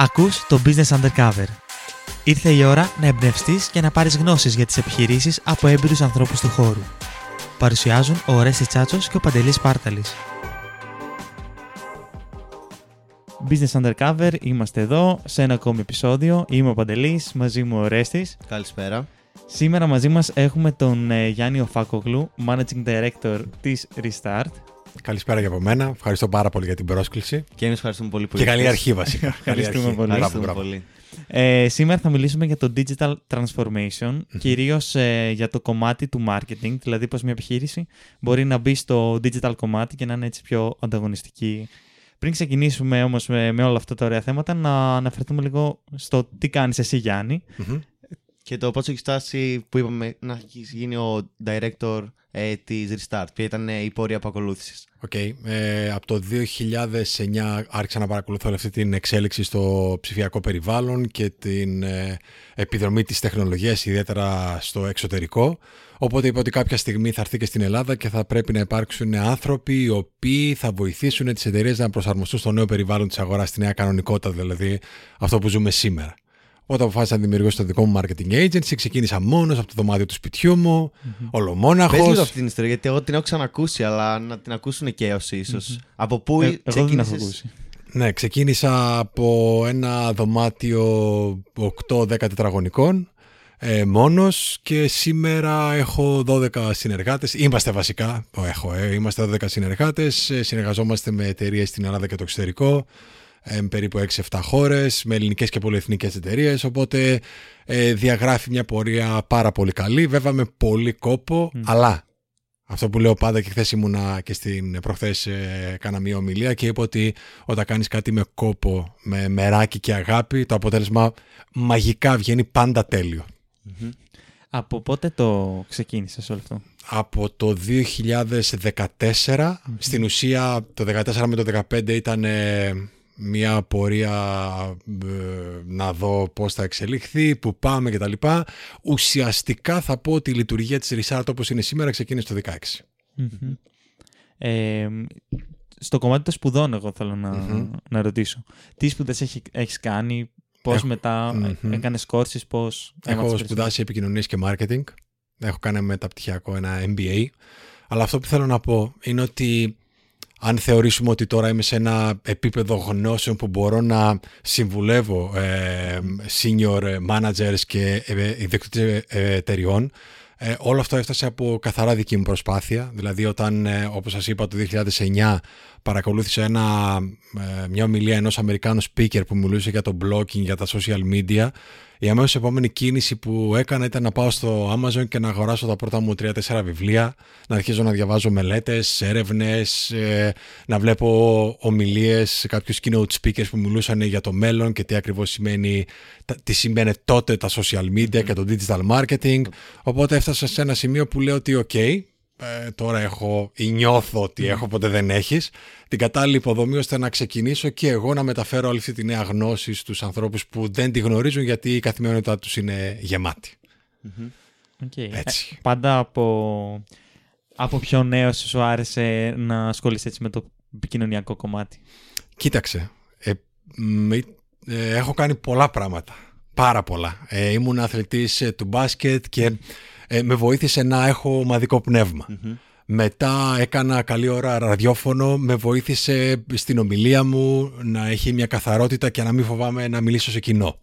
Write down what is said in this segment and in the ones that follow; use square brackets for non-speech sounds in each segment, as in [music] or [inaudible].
Ακούς το Business Undercover. Ήρθε η ώρα να εμπνευστείς και να πάρεις γνώσεις για τις επιχειρήσεις από έμπειρους ανθρώπους του χώρου. Παρουσιάζουν ο Ρέσης Τσάτσος και ο Παντελής Πάρταλης. Business Undercover, είμαστε εδώ σε ένα ακόμη επεισόδιο. Είμαι ο Παντελής, μαζί μου ο Ρέστης. Καλησπέρα. Σήμερα μαζί μας έχουμε τον ε, Γιάννη Οφάκογλου, Managing Director της Restart. Καλησπέρα για από μένα. Ευχαριστώ πάρα πολύ για την πρόσκληση. Και εμείς ευχαριστούμε πολύ που Και καλή ήρθες. αρχή βασικά. [laughs] καλή Ευχαριστούμε αρχή. πολύ. Μπράβο, Ευχαριστούμε μπράβο. πολύ. Ε, σήμερα θα μιλήσουμε για το digital transformation, κυρίως ε, για το κομμάτι του marketing, δηλαδή πώς μια επιχείρηση μπορεί να μπει στο digital κομμάτι και να είναι έτσι πιο ανταγωνιστική. Πριν ξεκινήσουμε όμως με, με όλα αυτά τα ωραία θέματα, να αναφερθούμε λίγο στο τι κάνεις εσύ Γιάννη. Μμμ. Και το πώς έχει φτάσει που είπαμε να έχεις γίνει ο director ε, της Restart. Ποια ήταν ε, η πορεία που ακολούθησες; Οκ. Ε, από το 2009 άρχισα να παρακολουθώ όλη αυτή την εξέλιξη στο ψηφιακό περιβάλλον και την ε, επιδρομή της τεχνολογίας ιδιαίτερα στο εξωτερικό. Οπότε είπα ότι κάποια στιγμή θα έρθει και στην Ελλάδα και θα πρέπει να υπάρξουν άνθρωποι οι οποίοι θα βοηθήσουν τις εταιρείες να προσαρμοστούν στο νέο περιβάλλον της αγοράς, στη νέα κανονικότητα δηλαδή, αυτό που ζούμε σήμερα. Οπότε αποφάσισα να δημιουργήσω το δικό μου marketing agency. Ξεκίνησα μόνος από το δωμάτιο του σπιτιού μου, ολομόναχος. Πες λίγο αυτή την ιστορία, γιατί εγώ την έχω ξανακούσει, αλλά να την ακούσουν και όσοι ίσως. Από πού Ε, εγώ δεν την έχω ξεκίνησες. ακούσει. Ναι, ξεκίνησα από ένα δωμάτιο 8-10 τετραγωνικών ε, μόνος και σήμερα έχω 12 συνεργάτες. Είμαστε βασικά, το έχω, ε, είμαστε 12 συνεργάτες, ε, συνεργαζόμαστε με εταιρείες στην Ελλάδα και το εξωτερικό, ε, περίπου 6-7 χώρες, με ελληνικές και πολυεθνικές εταιρείες, οπότε ε, διαγράφει μια πορεία πάρα πολύ καλή, βέβαια με πολύ κόπο, αλλά αυτό που λέω πάντα και χθες ήμουνα και στην προχθές ε, κάνα μια ομιλία και είπα ότι όταν κάνεις κάτι με κόπο, με μεράκι και αγάπη, το αποτέλεσμα μαγικά βγαίνει πάντα τέλειο. Από πότε το ξεκίνησες όλο αυτό; Από το 2014, στην ουσία το 2014 με το 2015 ήταν ε, μια πορεία ε, να δω πώς θα εξελιχθεί, που πάμε κτλ. Ουσιαστικά θα πω ότι η λειτουργία της Resart όπως είναι σήμερα ξεκίνησε το 2016. Μμμ. Ε, στο κομμάτι των σπουδών εγώ θέλω να, Μμμ. να ρωτήσω. Τι σπουδές έχει, έχεις κάνει, πώς Έχω- μετά Μμμ. έκανες κόρσεις, πώς Έχω έμαθες σπουδάσει επικοινωνίες και marketing. Έχω κάνει μεταπτυχιακό ένα MBA. Αλλά αυτό που θέλω να πω είναι ότι αν θεωρήσουμε ότι τώρα είμαι σε ένα επίπεδο γνώσεων που μπορώ να συμβουλεύω ε, senior managers και ε, ιδιοκτήτες ε, εταιριών, ε, όλο αυτό έφτασε από καθαρά δική μου προσπάθεια. Δηλαδή όταν, ε, όπως σας είπα, το 2009 παρακολούθησα ένα, ε, μια ομιλία ενός Αμερικάνου speaker που μιλούσε για το blogging, για τα social media. Η αμέσως επόμενη κίνηση που έκανα ήταν να πάω στο Amazon και να αγοράσω τα πρώτα μου 3-4 βιβλία, να αρχίζω να διαβάζω μελέτες, έρευνες, ε, να βλέπω ομιλίες, κάποιους keynote speakers που μιλούσαν για το μέλλον και τι ακριβώς σημαίνει, τα- τι σημαίνει τότε τα social media και το digital marketing. Οπότε έφτασα σε ένα σημείο που λέω ότι οκ, ε, τώρα έχω ή νιώθω ότι έχω, ποτέ δεν έχεις, την κατάλληλη υποδομή ώστε να ξεκινήσω και εγώ να μεταφέρω όλη αυτή τη νέα γνώση στους ανθρώπους που δεν τη γνωρίζουν γιατί η καθημερινότητά τους είναι γεμάτη. Οκ. Έτσι. Ε, πάντα από, από πιο νέο σου άρεσε να ασχολείσαι έτσι με το επικοινωνιακό κομμάτι; Κοίταξε, ε, μη- ε, έχω κάνει πολλά πράγματα, πάρα πολλά. Ε, ήμουν αθλητής ε, του μπάσκετ και ε, με βοήθησε να έχω ομαδικό πνεύμα. Μετά έκανα καλή ώρα ραδιόφωνο, με βοήθησε στην ομιλία μου να έχει μια καθαρότητα και να μην φοβάμαι να μιλήσω σε κοινό.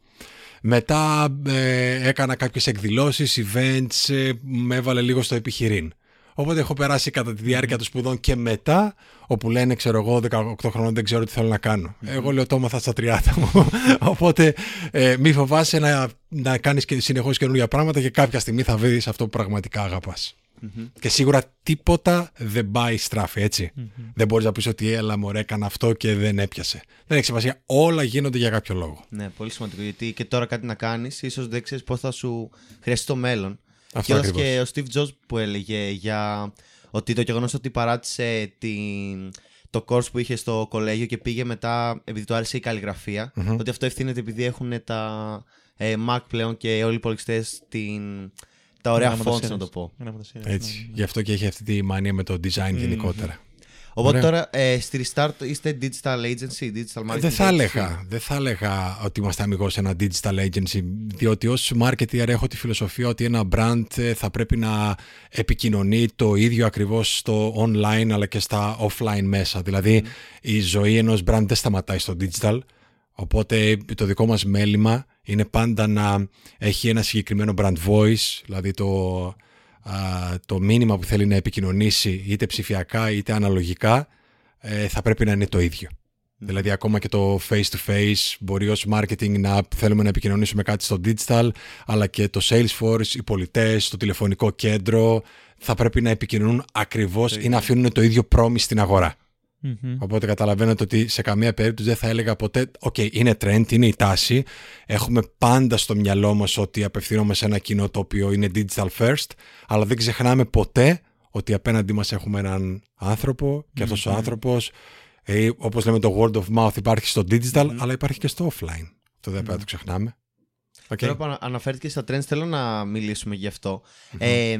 Μετά ε, έκανα κάποιες εκδηλώσεις, events, ε, με έβαλε λίγο στο επιχειρήν. Οπότε έχω περάσει κατά τη διάρκεια των σπουδών και μετά, όπου λένε, ξέρω εγώ, 18 χρονών δεν ξέρω τι θέλω να κάνω. Εγώ λέω το έμαθα στα 30 μου. [laughs] Οπότε ε, μη φοβάσαι να, να κάνεις και συνεχώς καινούργια πράγματα και κάποια στιγμή θα βρεις αυτό που πραγματικά αγαπάς. Και σίγουρα τίποτα δεν πάει στράφη, έτσι. Δεν μπορείς να πεις ότι έλα μωρέ έκανα αυτό και δεν έπιασε. Δεν έχει σημασία. Όλα γίνονται για κάποιο λόγο. Ναι, πολύ σημαντικό. Γιατί και τώρα κάτι να κάνεις, ίσως δεν ξέρεις πώς θα σου χρειαστεί το μέλλον. Αυτό και όλας ακριβώς. και ο Steve Jobs που έλεγε για ότι το γεγονός ότι παράτησε την, το course που είχε στο κολέγιο και πήγε μετά επειδή του άρεσε η καλλιγραφια ότι αυτό ευθύνεται επειδή έχουν τα ε, Mac πλέον και όλοι οι υπολογιστές τα ωραία fonts να το πω. Γράμματα σειράς, Έτσι. ναι. Γι' αυτό και έχει αυτή τη μανία με το design γενικότερα. Οπότε Ωραία. τώρα ε, στη Restart είστε digital agency, digital marketing. Δεν θα, agency. έλεγα, δεν θα έλεγα ότι είμαστε αμυγός σε ένα digital agency, διότι ως marketer έχω τη φιλοσοφία ότι ένα brand ε, θα πρέπει να επικοινωνεί το ίδιο ακριβώς στο online αλλά και στα offline μέσα. Δηλαδή η ζωή ενός brand δεν σταματάει στο digital, οπότε το δικό μας μέλημα είναι πάντα να έχει ένα συγκεκριμένο brand voice, δηλαδή το, α, το μήνυμα που θέλει να επικοινωνήσει είτε ψηφιακά είτε αναλογικά ε, θα πρέπει να είναι το ίδιο. Δηλαδή ακόμα και το face to face μπορεί ως marketing να θέλουμε να επικοινωνήσουμε κάτι στο digital αλλά και το sales force, οι πωλητές, το τηλεφωνικό κέντρο θα πρέπει να επικοινωνούν ακριβώς ή να αφήνουν το ίδιο promise στην αγορά. Μμμ. Οπότε καταλαβαίνετε ότι σε καμία περίπτωση δεν θα έλεγα ποτέ «Ok, είναι trend, είναι η τάση». Έχουμε πάντα στο μυαλό μας ότι απευθυνόμαστε σε ένα κοινό το οποίο είναι digital first, αλλά δεν ξεχνάμε ποτέ ότι απέναντί μας έχουμε έναν άνθρωπο και αυτός ο άνθρωπος, ε, όπως λέμε το word of mouth υπάρχει στο digital, αλλά υπάρχει και στο offline. Αυτό δεν πρέπει να το ξεχνάμε. Οκ. Τώρα που ανα- αναφέρθηκε στα trends, θέλω να μιλήσουμε γι' αυτό. Ε,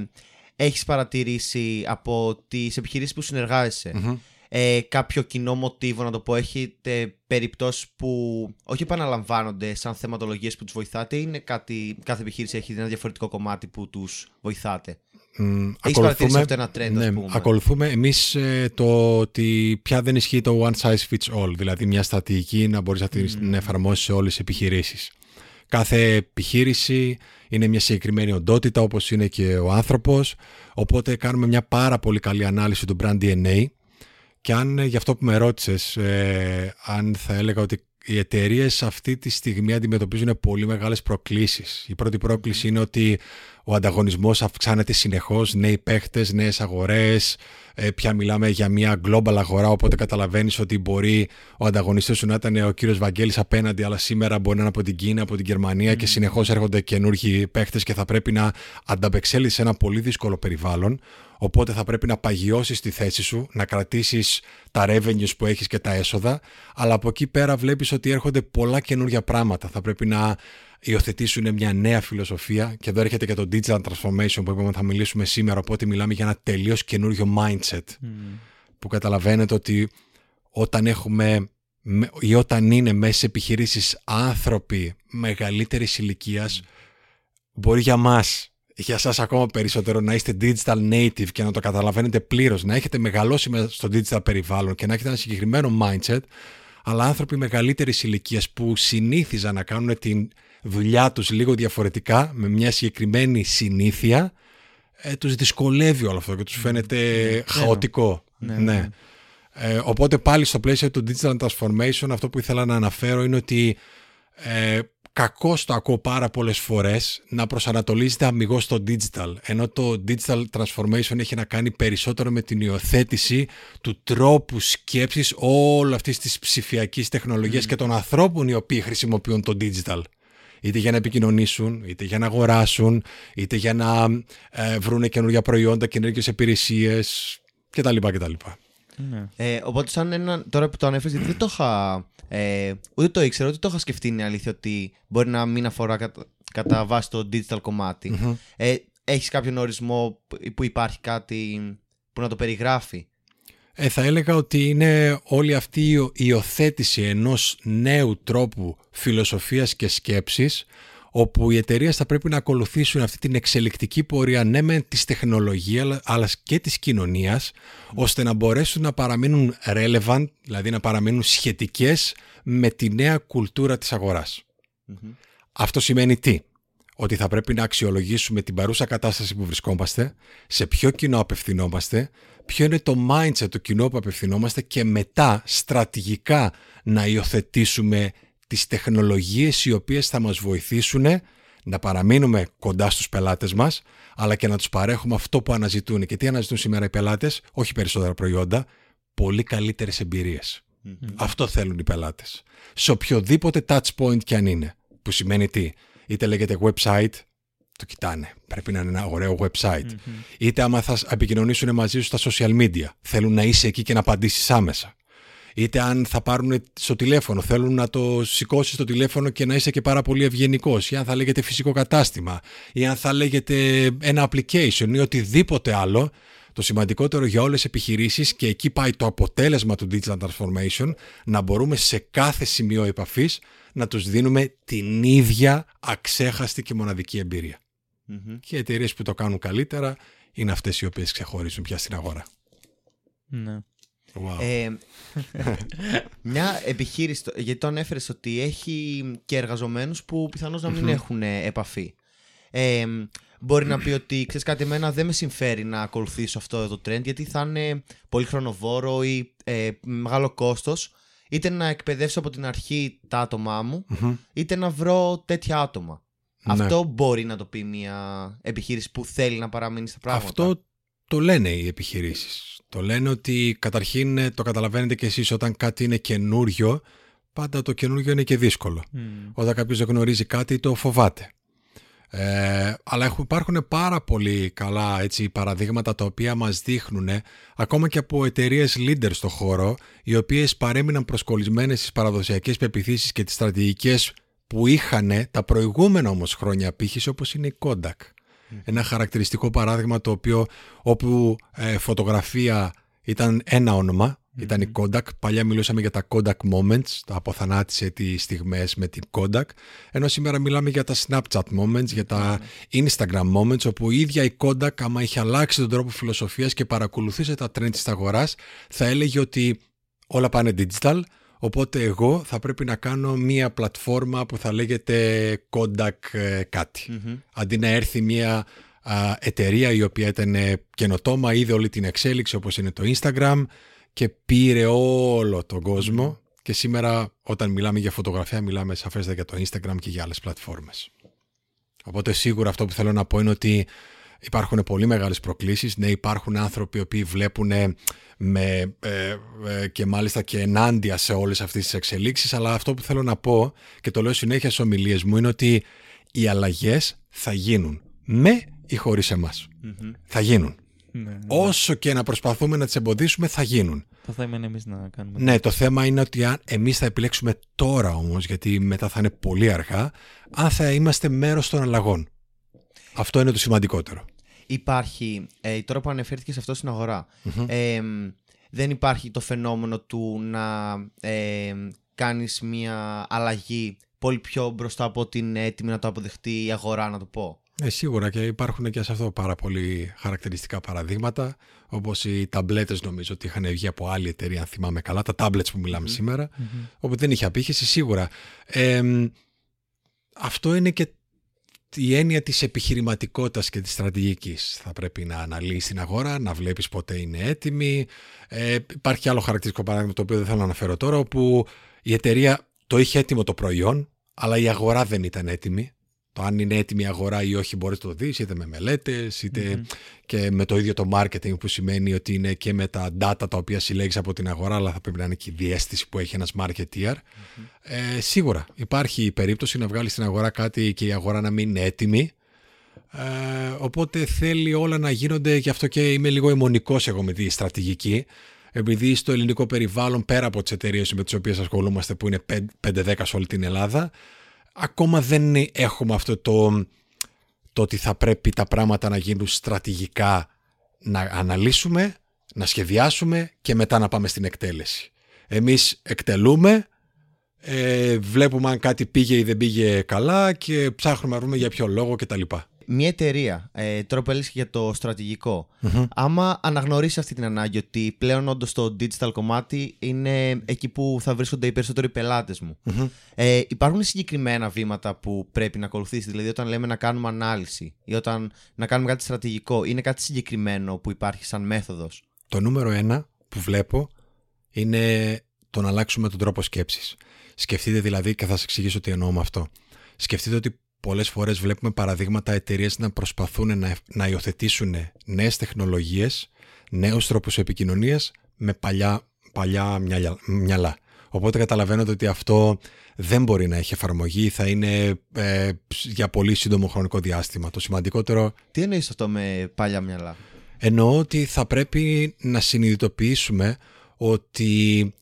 έχεις παρατηρήσει από τις επιχειρήσεις που συνεργάζεσαι Μμμ. Ε, κάποιο κοινό μοτίβο, να το πω, έχετε περιπτώσεις που όχι επαναλαμβάνονται σαν θεματολογίες που τους βοηθάτε ή είναι κάτι, κάθε επιχείρηση έχει ένα διαφορετικό κομμάτι που τους βοηθάτε; Μ, Έχεις παρατηρήσει αυτό ένα trend, ναι, ας πούμε; ακολουθούμε εμείς ε, το ότι πια δεν ισχύει το one size fits all, δηλαδή μια στρατηγική να μπορείς να την εφαρμόσεις σε όλες τις επιχειρήσεις. Κάθε επιχείρηση είναι μια συγκεκριμένη οντότητα όπως είναι και ο άνθρωπος, οπότε κάνουμε μια πάρα πολύ καλή ανάλυση του brand DNA και αν ε, για αυτό που με ρώτησες, ε, αν θα έλεγα ότι οι εταιρείες αυτή τη στιγμή αντιμετωπίζουν πολύ μεγάλες προκλήσεις. Η πρώτη πρόκληση είναι ότι ο ανταγωνισμός αυξάνεται συνεχώς, νέοι παίχτες, νέες αγορές, ε, πια μιλάμε για μια global αγορά, οπότε καταλαβαίνεις ότι μπορεί ο ανταγωνιστής σου να ήταν ο κύριος Βαγγέλης απέναντι, αλλά σήμερα μπορεί να είναι από την Κίνα, από την Γερμανία και συνεχώς έρχονται καινούργιοι παίχτες και θα πρέπει να ανταπεξέλθεις σε ένα πολύ δύσκολο περιβάλλον. Οπότε θα πρέπει να παγιώσεις τη θέση σου, να κρατήσεις τα revenues που έχεις και τα έσοδα, αλλά από εκεί πέρα βλέπεις ότι έρχονται πολλά καινούργια πράγματα. Θα πρέπει να υιοθετήσουν μια νέα φιλοσοφία και εδώ έρχεται και το digital transformation που είπαμε θα μιλήσουμε σήμερα, οπότε μιλάμε για ένα τελείως καινούριο mindset. Που καταλαβαίνετε ότι όταν έχουμε με- ή όταν είναι μέσα σε επιχειρήσεις άνθρωποι μεγαλύτερης ηλικίας μπορεί για μας για σας ακόμα περισσότερο να είστε digital native και να το καταλαβαίνετε πλήρως, να έχετε μεγαλώσει μέσα στο digital περιβάλλον και να έχετε ένα συγκεκριμένο mindset, αλλά άνθρωποι μεγαλύτερης ηλικίας που συνήθιζαν να κάνουν τη δουλειά τους λίγο διαφορετικά, με μια συγκεκριμένη συνήθεια, ε, τους δυσκολεύει όλο αυτό και τους φαίνεται χαοτικό. Ναι. Ε, οπότε πάλι στο πλαίσιο του digital transformation αυτό που ήθελα να αναφέρω είναι ότι ε, κακώς το ακούω πάρα πολλές φορές να προσανατολίζεται αμυγός στο digital ενώ το digital transformation έχει να κάνει περισσότερο με την υιοθέτηση του τρόπου σκέψης όλης αυτής της ψηφιακής τεχνολογίας και των ανθρώπων οι οποίοι χρησιμοποιούν το digital είτε για να επικοινωνήσουν, είτε για να αγοράσουν, είτε για να ε, βρουν καινούργια προϊόντα, καινούργιες υπηρεσίες κτλ. κτλ. Ναι. Ε, οπότε, σαν ένα, τώρα που το ανέφερες, γιατί δεν το είχα. Ε, ούτε το ήξερα, ούτε το είχα σκεφτεί είναι αλήθεια ότι μπορεί να μην αφορά κατά, κατά βάση το digital κομματι Ε, Έχεις κάποιον ορισμό που- που υπάρχει κάτι που να το περιγράφει; Ε, θα έλεγα ότι είναι όλη αυτή η υιοθέτηση ενός νέου τρόπου φιλοσοφίας και σκέψης όπου οι εταιρείες θα πρέπει να ακολουθήσουν αυτή την εξελικτική πορεία ναι μεν της τεχνολογίας αλλά- αλλά και της κοινωνίας ώστε να μπορέσουν να παραμείνουν relevant, δηλαδή να παραμείνουν σχετικές με τη νέα κουλτούρα της αγοράς. Αυτό σημαίνει τι; Ότι θα πρέπει να αξιολογήσουμε την παρούσα κατάσταση που βρισκόμαστε, σε ποιο κοινό απευθυνόμαστε, ποιο είναι το mindset του κοινού που απευθυνόμαστε και μετά στρατηγικά να υιοθετήσουμε τις τεχνολογίες οι οποίες θα μας βοηθήσουν να παραμείνουμε κοντά στους πελάτες μας, αλλά και να τους παρέχουμε αυτό που αναζητούν. Και τι αναζητούν σήμερα οι πελάτες, όχι περισσότερα προϊόντα, πολύ καλύτερες εμπειρίες. Αυτό θέλουν οι πελάτες. Σε οποιοδήποτε touch point κι αν είναι. Που σημαίνει τι, είτε λέγεται website, το κοιτάνε. Πρέπει να είναι ένα ωραίο website. Είτε άμα θα επικοινωνήσουν μαζί σου στα social media, θέλουν να είσαι εκεί και να απαντήσεις άμεσα. Είτε αν θα πάρουν στο τηλέφωνο, θέλουν να το σηκώσεις το τηλέφωνο και να είσαι και πάρα πολύ ευγενικός. Ή αν θα λέγεται φυσικό κατάστημα. Ή αν θα λέγεται ένα application ή οτιδήποτε άλλο. Το σημαντικότερο για όλες τις επιχειρήσεις και εκεί πάει το αποτέλεσμα του digital transformation να μπορούμε σε κάθε σημείο επαφής να τους δίνουμε την ίδια αξέχαστη και μοναδική εμπειρία. Μμμ. Και οι εταιρείες που το κάνουν καλύτερα είναι αυτές οι οποίες ξεχωρίζουν πια στην αγορά. Ναι. Wow. Ε, [laughs] μια επιχείρηση, το- γιατί το ανέφερες ότι έχει και εργαζομένους που πιθανώς να μην έχουν ε, επαφή. Ε, μπορεί να πει ότι ξέρεις κάτι, εμένα δεν με συμφέρει να ακολουθήσω αυτό το trend γιατί θα είναι πολύ χρονοβόρο ή ε, μεγάλο κόστος είτε να εκπαιδεύσω από την αρχή τα άτομά μου Μμμ. είτε να βρω τέτοια άτομα. Ναι. Αυτό μπορεί να το πει μια επιχείρηση που θέλει να παραμείνει στα πράγματα. Αυτό το λένε οι επιχειρήσεις. Το λένε ότι καταρχήν ε, το καταλαβαίνετε και εσείς όταν κάτι είναι καινούριο, πάντα το καινούριο είναι και δύσκολο. Μμ. Όταν κάποιος δεν γνωρίζει κάτι το φοβάται. Ε, αλλά έχουν, υπάρχουν πάρα πολύ καλά έτσι, παραδείγματα τα οποία μας δείχνουν ακόμα και από εταιρείες leaders στο χώρο οι οποίες παρέμειναν προσκολλισμένες στις παραδοσιακές πεπιθήσεις και τις στρατηγικές που είχαν τα προηγούμενα όμως χρόνια πύχηση όπως είναι η Kodak. Ένα χαρακτηριστικό παράδειγμα το οποίο όπου ε, φωτογραφία ήταν ένα όνομα, ήταν η Kodak. Παλιά μιλούσαμε για τα Kodak Moments, τα αποθανάτησε τις στιγμές με την Kodak. Ενώ σήμερα μιλάμε για τα Snapchat Moments, για τα Instagram Moments, όπου η ίδια η Kodak, άμα είχε αλλάξει τον τρόπο φιλοσοφίας και παρακολουθούσε τα trends της αγοράς, θα έλεγε ότι όλα πάνε digital, οπότε εγώ θα πρέπει να κάνω μία πλατφόρμα που θα λέγεται Kodak ε, κάτι. Μμμ. Αντί να έρθει μία α, εταιρεία η οποία ήταν ε, καινοτόμα, είδε όλη την εξέλιξη όπως είναι το Instagram και πήρε όλο τον κόσμο και σήμερα όταν μιλάμε για φωτογραφία μιλάμε σαφέστατα για το Instagram και για άλλες πλατφόρμες. Οπότε σίγουρα αυτό που θέλω να πω είναι ότι υπάρχουν πολύ μεγάλες προκλήσεις. Ναι, υπάρχουν άνθρωποι οι οποίοι βλέπουν με, ε, ε, και μάλιστα και ενάντια σε όλες αυτές τις εξελίξεις, αλλά αυτό που θέλω να πω και το λέω συνέχεια στις ομιλίες μου είναι ότι οι αλλαγές θα γίνουν με ή χωρίς εμάς. Μμμ. Θα γίνουν. Ναι, ναι. Όσο και να προσπαθούμε να τις εμποδίσουμε θα γίνουν. Το θέμα είναι εμείς να κάνουμε. Ναι, το θέμα είναι ότι αν εμείς θα επιλέξουμε τώρα όμως, γιατί μετά θα είναι πολύ αργά, αν θα είμαστε μέρος των αλλαγών. Αυτό είναι το σημαντικότερο. Υπάρχει, ε, τώρα που αναφέρθηκε σε αυτό στην αγορά, ε, δεν υπάρχει το φαινόμενο του να ε, κάνεις μια αλλαγή πολύ πιο μπροστά από ότι είναι έτοιμη να το αποδεχτεί η αγορά, να το πω; Ε, σίγουρα και υπάρχουν και σε αυτό πάρα πολύ χαρακτηριστικά παραδείγματα, όπως οι ταμπλέτες νομίζω ότι είχαν βγει από άλλη εταιρεία, αν θυμάμαι καλά, τα tablets που μιλάμε σήμερα, όπου δεν είχε απήχηση, σίγουρα. Ε, αυτό είναι και η έννοια της επιχειρηματικότητας και της στρατηγικής. Θα πρέπει να αναλύεις την αγορά, να βλέπεις πότε είναι έτοιμη. Ε, υπάρχει άλλο χαρακτηριστικό παράδειγμα το οποίο δεν θέλω να αναφέρω τώρα, όπου η εταιρεία το είχε έτοιμο το προϊόν, αλλά η αγορά δεν ήταν έτοιμη. Το αν είναι έτοιμη η αγορά ή όχι μπορείς να το δεις είτε με μελέτες είτε και με το ίδιο το marketing που σημαίνει ότι είναι και με τα data τα οποία συλλέγεις από την αγορά αλλά θα πρέπει να είναι και η διέστηση που έχει ένας marketeer. Ε, σίγουρα υπάρχει η περίπτωση να βγάλεις στην αγορά κάτι και η αγορά να μην είναι έτοιμη. Ε, οπότε θέλει όλα να γίνονται γι' αυτό και είμαι λίγο αιμονικός εγώ με τη στρατηγική. Επειδή στο ελληνικό περιβάλλον πέρα από τις εταιρείες με τις οποίες ασχολούμαστε που είναι 5-10 σε όλη την Ελλάδα ακόμα δεν έχουμε αυτό το, το ότι θα πρέπει τα πράγματα να γίνουν στρατηγικά να αναλύσουμε, να σχεδιάσουμε και μετά να πάμε στην εκτέλεση. Εμείς εκτελούμε, ε, βλέπουμε αν κάτι πήγε ή δεν πήγε καλά και ψάχνουμε να βρούμε για ποιο λόγο κτλ. Μια εταιρεία, ε, τώρα που έλεγες για το στρατηγικο άμα αναγνωρίσεις αυτή την ανάγκη ότι πλέον όντως το digital κομμάτι είναι εκεί που θα βρίσκονται οι περισσότεροι πελάτες μου. Ε, υπάρχουν συγκεκριμένα βήματα που πρέπει να ακολουθήσεις, δηλαδή όταν λέμε να κάνουμε ανάλυση ή όταν να κάνουμε κάτι στρατηγικό, είναι κάτι συγκεκριμένο που υπάρχει σαν μέθοδος; Το νούμερο ένα που βλέπω είναι το να αλλάξουμε τον τρόπο σκέψης. Σκεφτείτε δηλαδή, και θα σας εξηγήσω τι εννοώ με αυτό. Σκεφτείτε ότι πολλές φορές βλέπουμε παραδείγματα εταιρείες να προσπαθούν να, να υιοθετήσουν νέες τεχνολογίες, νέους τρόπους επικοινωνίας με παλιά, παλιά μυαλιά- μυαλά. Οπότε καταλαβαίνετε ότι αυτό δεν μπορεί να έχει εφαρμογή, θα είναι ε, για πολύ σύντομο χρονικό διάστημα. Το σημαντικότερο Τι εννοείς αυτό με παλιά μυαλά; Εννοώ ότι θα πρέπει να συνειδητοποιήσουμε ότι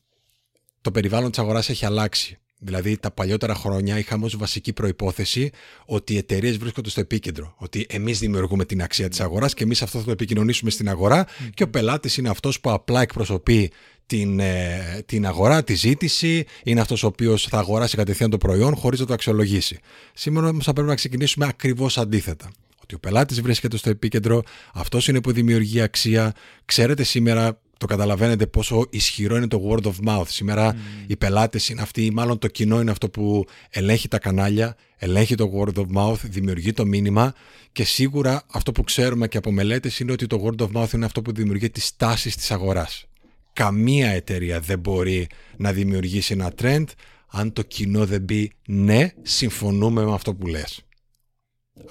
το περιβάλλον της αγοράς έχει αλλάξει. Δηλαδή τα παλιότερα χρόνια είχαμε ως βασική προϋπόθεση ότι οι εταιρείες βρίσκονται στο επίκεντρο. Ότι εμείς δημιουργούμε την αξία της αγοράς και εμείς αυτό θα το επικοινωνήσουμε στην αγορά και ο πελάτης είναι αυτός που απλά εκπροσωπεί την, ε, την αγορά, τη ζήτηση, είναι αυτός ο οποίος θα αγοράσει κατευθείαν το προϊόν χωρίς να το αξιολογήσει. Σήμερα όμως θα πρέπει να ξεκινήσουμε ακριβώς αντίθετα. Ότι ο πελάτης βρίσκεται στο επίκεντρο, αυτός είναι που δημιουργεί αξία. Ξέρετε σήμερα το καταλαβαίνετε πόσο ισχυρό είναι το word of mouth. Σήμερα οι πελάτες είναι αυτοί, μάλλον το κοινό είναι αυτό που ελέγχει τα κανάλια, ελέγχει το word of mouth, δημιουργεί το μήνυμα και σίγουρα αυτό που ξέρουμε και από μελέτες είναι ότι το word of mouth είναι αυτό που δημιουργεί τις τάσεις της αγοράς. Καμία εταιρεία δεν μπορεί να δημιουργήσει ένα trend αν το κοινό δεν πει ναι, συμφωνούμε με αυτό που λες.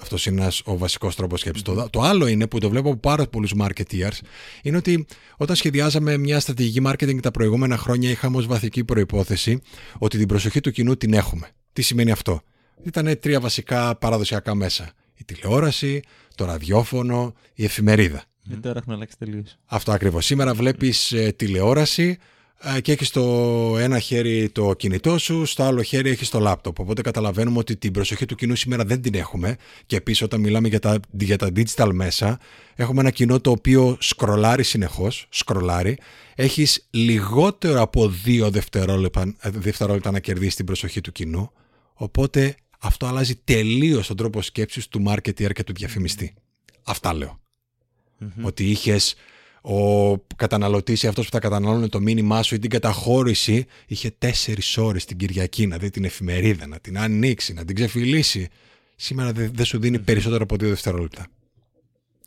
Αυτός είναι ένας, ο βασικός τρόπος σκέψης. Το, το άλλο είναι που το βλέπω από πάρα πολλούς marketeers είναι ότι όταν σχεδιάζαμε μια στρατηγική marketing τα προηγούμενα χρόνια είχαμε ως βαθική προπόθεση ότι την προσοχή του κοινού την έχουμε. Τι σημαίνει αυτό; Ήταν τρία βασικά παραδοσιακά μέσα. Η τηλεόραση, το ραδιόφωνο, η εφημερίδα. Ε, τώρα έχουν αλλάξει τελείως. Αυτό ακριβώς. Σήμερα βλέπεις ε, τηλεόραση ε, και έχει στο ένα χέρι το κινητό σου, στο άλλο χέρι έχει το λάπτοπ. Οπότε καταλαβαίνουμε ότι την προσοχή του κοινού σήμερα δεν την έχουμε. Και επίσης, όταν μιλάμε για τα, για τα digital μέσα, έχουμε ένα κοινό το οποίο σκρολάρει συνεχώς. Σκρολάρει. Έχεις λιγότερο από δύο δευτερόλεπτα, δευτερόλεπτα να κερδίσεις την προσοχή του κοινού. Οπότε αυτό αλλάζει τελείως τον τρόπο σκέψης του marketer και του διαφημιστή. Αυτά λέω. Ότι είχες ο καταναλωτής ή αυτός που θα καταναλώνει το μήνυμά σου ή την καταχώρηση είχε τέσσερις ώρες την Κυριακή να δει την εφημερίδα, να την ανοίξει, να την ξεφυλίσει. Σήμερα δεν σου δίνει περισσότερο από δύο δευτερόλεπτα.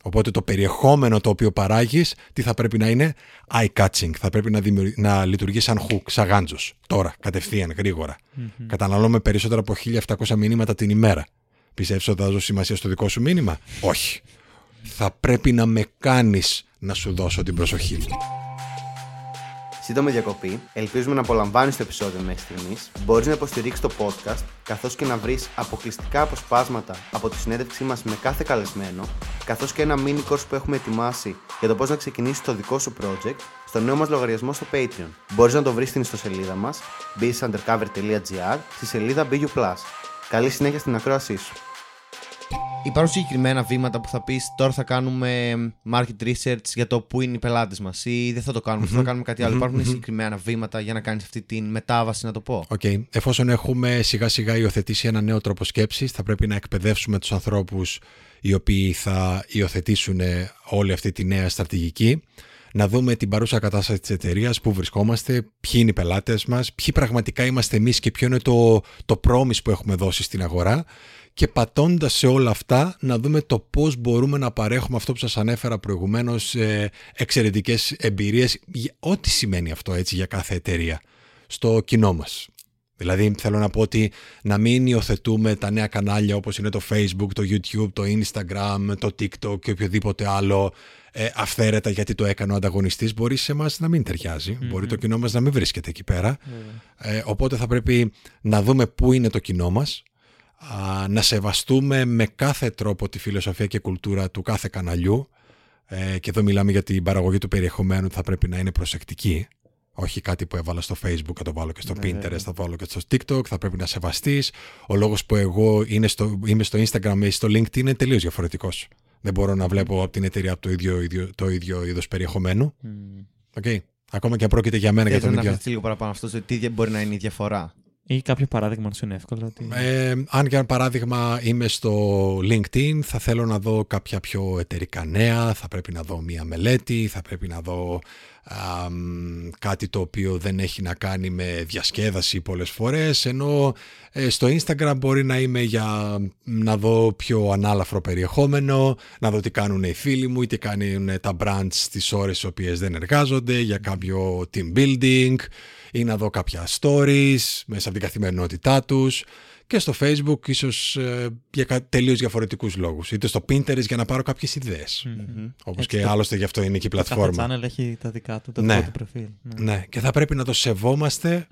Οπότε το περιεχόμενο το οποίο παράγεις, τι θα πρέπει να είναι, eye-catching. Θα πρέπει να, να λειτουργεί σαν hook, σαν γάντζος. Τώρα, κατευθείαν, γρήγορα. Mm-hmm. Καταναλώνουμε περισσότερα από 1700 μηνύματα την ημέρα. Πιστεύεις ότι θα δώσω σημασία στο δικό σου μήνυμα, Όχι. Θα πρέπει να με κάνεις να σου δώσω την προσοχή μου. Σύντομη διακοπή. Ελπίζουμε να απολαμβάνεις το επεισόδιο μέχρι στιγμής. Μπορείς να υποστηρίξεις το podcast, καθώς και να βρεις αποκλειστικά αποσπάσματα από τη συνέντευξή μας με κάθε καλεσμένο, καθώς και ένα mini course που έχουμε ετοιμάσει για το πώς να ξεκινήσεις το δικό σου project στο νέο μας λογαριασμό στο Patreon. Μπορείς να το βρεις στην ιστοσελίδα μας businessundercover.gr στη σελίδα BU. Καλή συνέχεια στην ακρόασή σου. Υπάρχουν συγκεκριμένα βήματα που θα πεις τώρα θα κάνουμε market research για το πού είναι οι πελάτες μας ή δεν θα το κάνουμε, θα κάνουμε κάτι άλλο. Υπάρχουν συγκεκριμένα βήματα για να κάνεις αυτή τη μετάβαση, να το πω. Okay. Εφόσον έχουμε σιγά σιγά υιοθετήσει ένα νέο τρόπο σκέψης, θα πρέπει να εκπαιδεύσουμε τους ανθρώπους οι οποίοι θα υιοθετήσουν όλη αυτή τη νέα στρατηγική. Να δούμε την παρούσα κατάσταση της εταιρείας, πού βρισκόμαστε, ποιοι είναι οι πελάτες μας, ποιοι πραγματικά είμαστε εμείς και ποιο είναι το, το promise που έχουμε δώσει στην αγορά και πατώντας σε όλα αυτά να δούμε το πώς μπορούμε να παρέχουμε αυτό που σας ανέφερα προηγουμένως ε, εξαιρετικές εμπειρίες. Ό,τι σημαίνει αυτό έτσι για κάθε εταιρεία στο κοινό μας. Δηλαδή θέλω να πω ότι να μην υιοθετούμε τα νέα κανάλια όπως είναι το Facebook, το YouTube, το Instagram, το TikTok και οποιοδήποτε άλλο ε, αυθαίρετα γιατί το έκανε ο ανταγωνιστής. Μπορεί σε εμάς να μην ταιριαζει μπορεί το κοινό μας να μην βρίσκεται εκεί πέρα. Ε, οπότε θα πρέπει να δούμε πού είναι το κοινό μας να σεβαστούμε με κάθε τρόπο τη φιλοσοφία και κουλτούρα του κάθε καναλιού ε, και εδώ μιλάμε για την παραγωγή του περιεχομένου θα πρέπει να είναι προσεκτική όχι κάτι που έβαλα στο facebook θα το βάλω και στο ναι, pinterest θα το βάλω και στο tiktok θα πρέπει να σεβαστείς ο λόγος που εγώ είναι στο, είμαι στο instagram ή στο linkedin είναι τελείως διαφορετικός δεν μπορώ να βλέπω από την εταιρεία το ίδιο, ίδιο, το ίδιο είδος περιεχομένου mm. okay. Ακόμα και αν πρόκειται για μένα. για τον ίδιο. Να λίγο παραπάνω αυτό, τι μπορεί να είναι η διαφορά. Ή κάποιο παράδειγμα να σου είναι εύκολο. Ότι... Ε, αν για παράδειγμα είμαι στο LinkedIn, θα θέλω να δω κάποια πιο εταιρικά νέα, θα πρέπει να δω μία μελέτη, θα πρέπει να δω κάτι το οποίο δεν έχει να κάνει με διασκέδαση πολλές φορές, ενώ ε, στο Instagram μπορεί να είμαι για να δω πιο ανάλαφρο περιεχόμενο, να δω τι κάνουν οι φίλοι μου ή τι κάνουν τα brands στις ώρες στις οποίες δεν εργάζονται, για κάποιο team building, ή να δω κάποια stories μέσα από την καθημερινότητά τους και στο facebook ίσως ε, για τελείως διαφορετικούς λόγους είτε στο Pinterest για να πάρω κάποιες ιδέες mm-hmm. όπως και το... άλλωστε γι' αυτό είναι και η πλατφόρμα Κάθε channel έχει τα δικά του, το ναι. δικό του προφίλ ναι. ναι. και θα πρέπει να το σεβόμαστε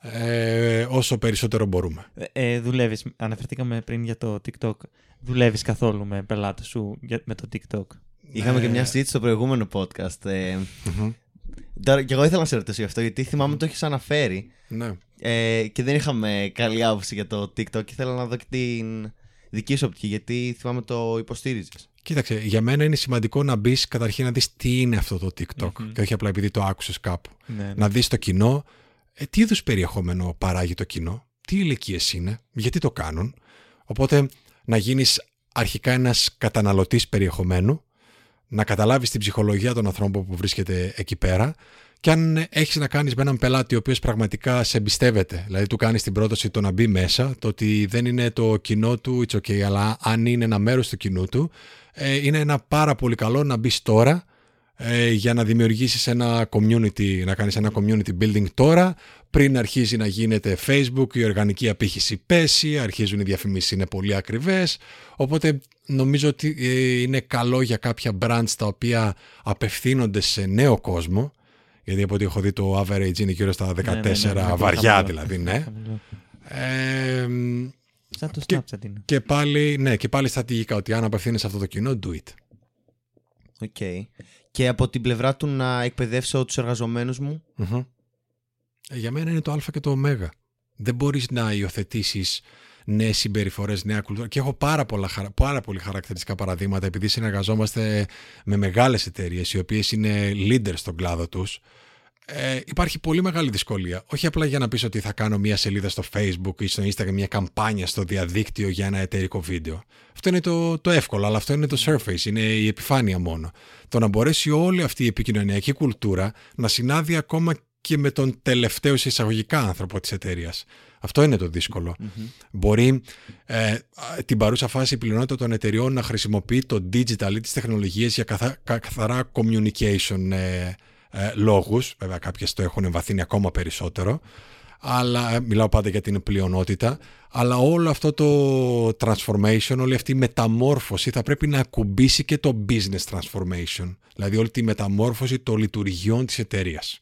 ε, όσο περισσότερο μπορούμε ε, ε, δουλεύεις, αναφερθήκαμε πριν για το TikTok δουλεύεις καθόλου με πελάτες σου με το TikTok; Είχαμε και μια συζήτηση στο προηγούμενο podcast. Ε, Τώρα, και εγώ ήθελα να σε ρωτήσω γι' αυτό, γιατί θυμάμαι το έχεις αναφέρει. Ναι. Ε, και δεν είχαμε καλή άποψη για το TikTok και ήθελα να δω και την δική σου οπτική, γιατί θυμάμαι το υποστήριζες. Κοίταξε, για μένα είναι σημαντικό να μπεις καταρχήν να δεις τι είναι αυτό το TikTok και όχι απλά επειδή το άκουσες κάπου. Ναι, ναι. Να δεις το κοινό, ε, τι είδους περιεχόμενο παράγει το κοινό, τι ηλικίες είναι, γιατί το κάνουν; Οπότε να γίνεις αρχικά ένας καταναλωτής περιεχομένου, να καταλάβεις την ψυχολογία των ανθρώπων που βρίσκεται εκεί πέρα και αν έχεις να κάνεις με έναν πελάτη ο οποίος πραγματικά σε εμπιστεύεται, δηλαδή του κάνεις την πρόταση το να μπει μέσα, το ότι δεν είναι το κοινό του, it's okay, αλλά αν είναι ένα μέρος του κοινού του, ε, είναι ένα πάρα πολύ καλό να μπεις τώρα ε, για να δημιουργήσεις ένα community, να κάνεις ένα community building τώρα, πριν αρχίζει να γίνεται Facebook, η οργανική απήχηση πέσει, αρχίζουν οι διαφημίσεις είναι πολύ ακριβές, οπότε νομίζω ότι ε, είναι καλό για κάποια brands τα οποία απευθύνονται σε νέο κόσμο, γιατί από ό,τι έχω δει το average είναι γύρω στα 14, Ναι, ναι, ναι, ναι, βαριά χαμηλό. δηλαδή, ναι. Χαμηλό. Ε, Σαν το Και- Snapchat είναι. και πάλι, ναι, και πάλι στρατηγικά ότι αν απευθύνεσαι σε αυτό το κοινό, do it. Οκ. Και από την πλευρά του να εκπαιδεύσω τους εργαζομένους μου; Μμμ. Ε, Για μένα είναι το α και το ω. Δεν μπορείς να υιοθετήσεις νέες συμπεριφορές, νέα κουλτούρα. Και έχω πάρα, πολλά, χαρα- πάρα πολύ χαρακτηριστικά παραδείγματα επειδή συνεργαζόμαστε με μεγάλες εταιρείες οι οποίες είναι leaders στον κλάδο τους. Ε, υπάρχει πολύ μεγάλη δυσκολία. Όχι απλά για να πεις ότι θα κάνω μια σελίδα στο Facebook ή στο Instagram, μια καμπάνια στο διαδίκτυο για ένα εταιρικό βίντεο. Αυτό είναι το, το εύκολο, αλλά αυτό είναι το surface, είναι η επιφάνεια μόνο. Το να μπορέσει όλη αυτή η επικοινωνιακή κουλτούρα να συνάδει ακόμα και με τον τελευταίο σε εισαγωγικά άνθρωπο της εταιρείας. Αυτό είναι το δύσκολο. Μπορεί ε, την παρούσα φάση η πλειονότητα των εταιριών να χρησιμοποιεί το digital ή τις τεχνολογίες για καθα- κα- καθαρά communication ε, ε, λόγους. Βέβαια κάποιες το έχουν εμβαθύνει ακόμα περισσότερο. Αλλά ε, μιλάω πάντα για την πλειονότητα. Αλλά όλο αυτό το transformation, όλη αυτή η μεταμόρφωση θα πρέπει να ακουμπήσει και το business transformation. Δηλαδή όλη τη μεταμόρφωση των λειτουργιών της εταιρείας.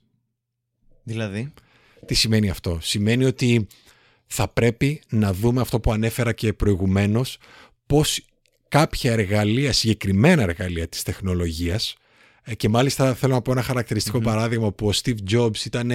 Δηλαδή; Τι σημαίνει αυτό; Σημαίνει ότι θα πρέπει να δούμε αυτό που ανέφερα και προηγουμένως, πώς κάποια εργαλεία, συγκεκριμένα εργαλεία της τεχνολογίας, ε, και μάλιστα θέλω να πω ένα χαρακτηριστικό παράδειγμα που ο Steve Jobs ήταν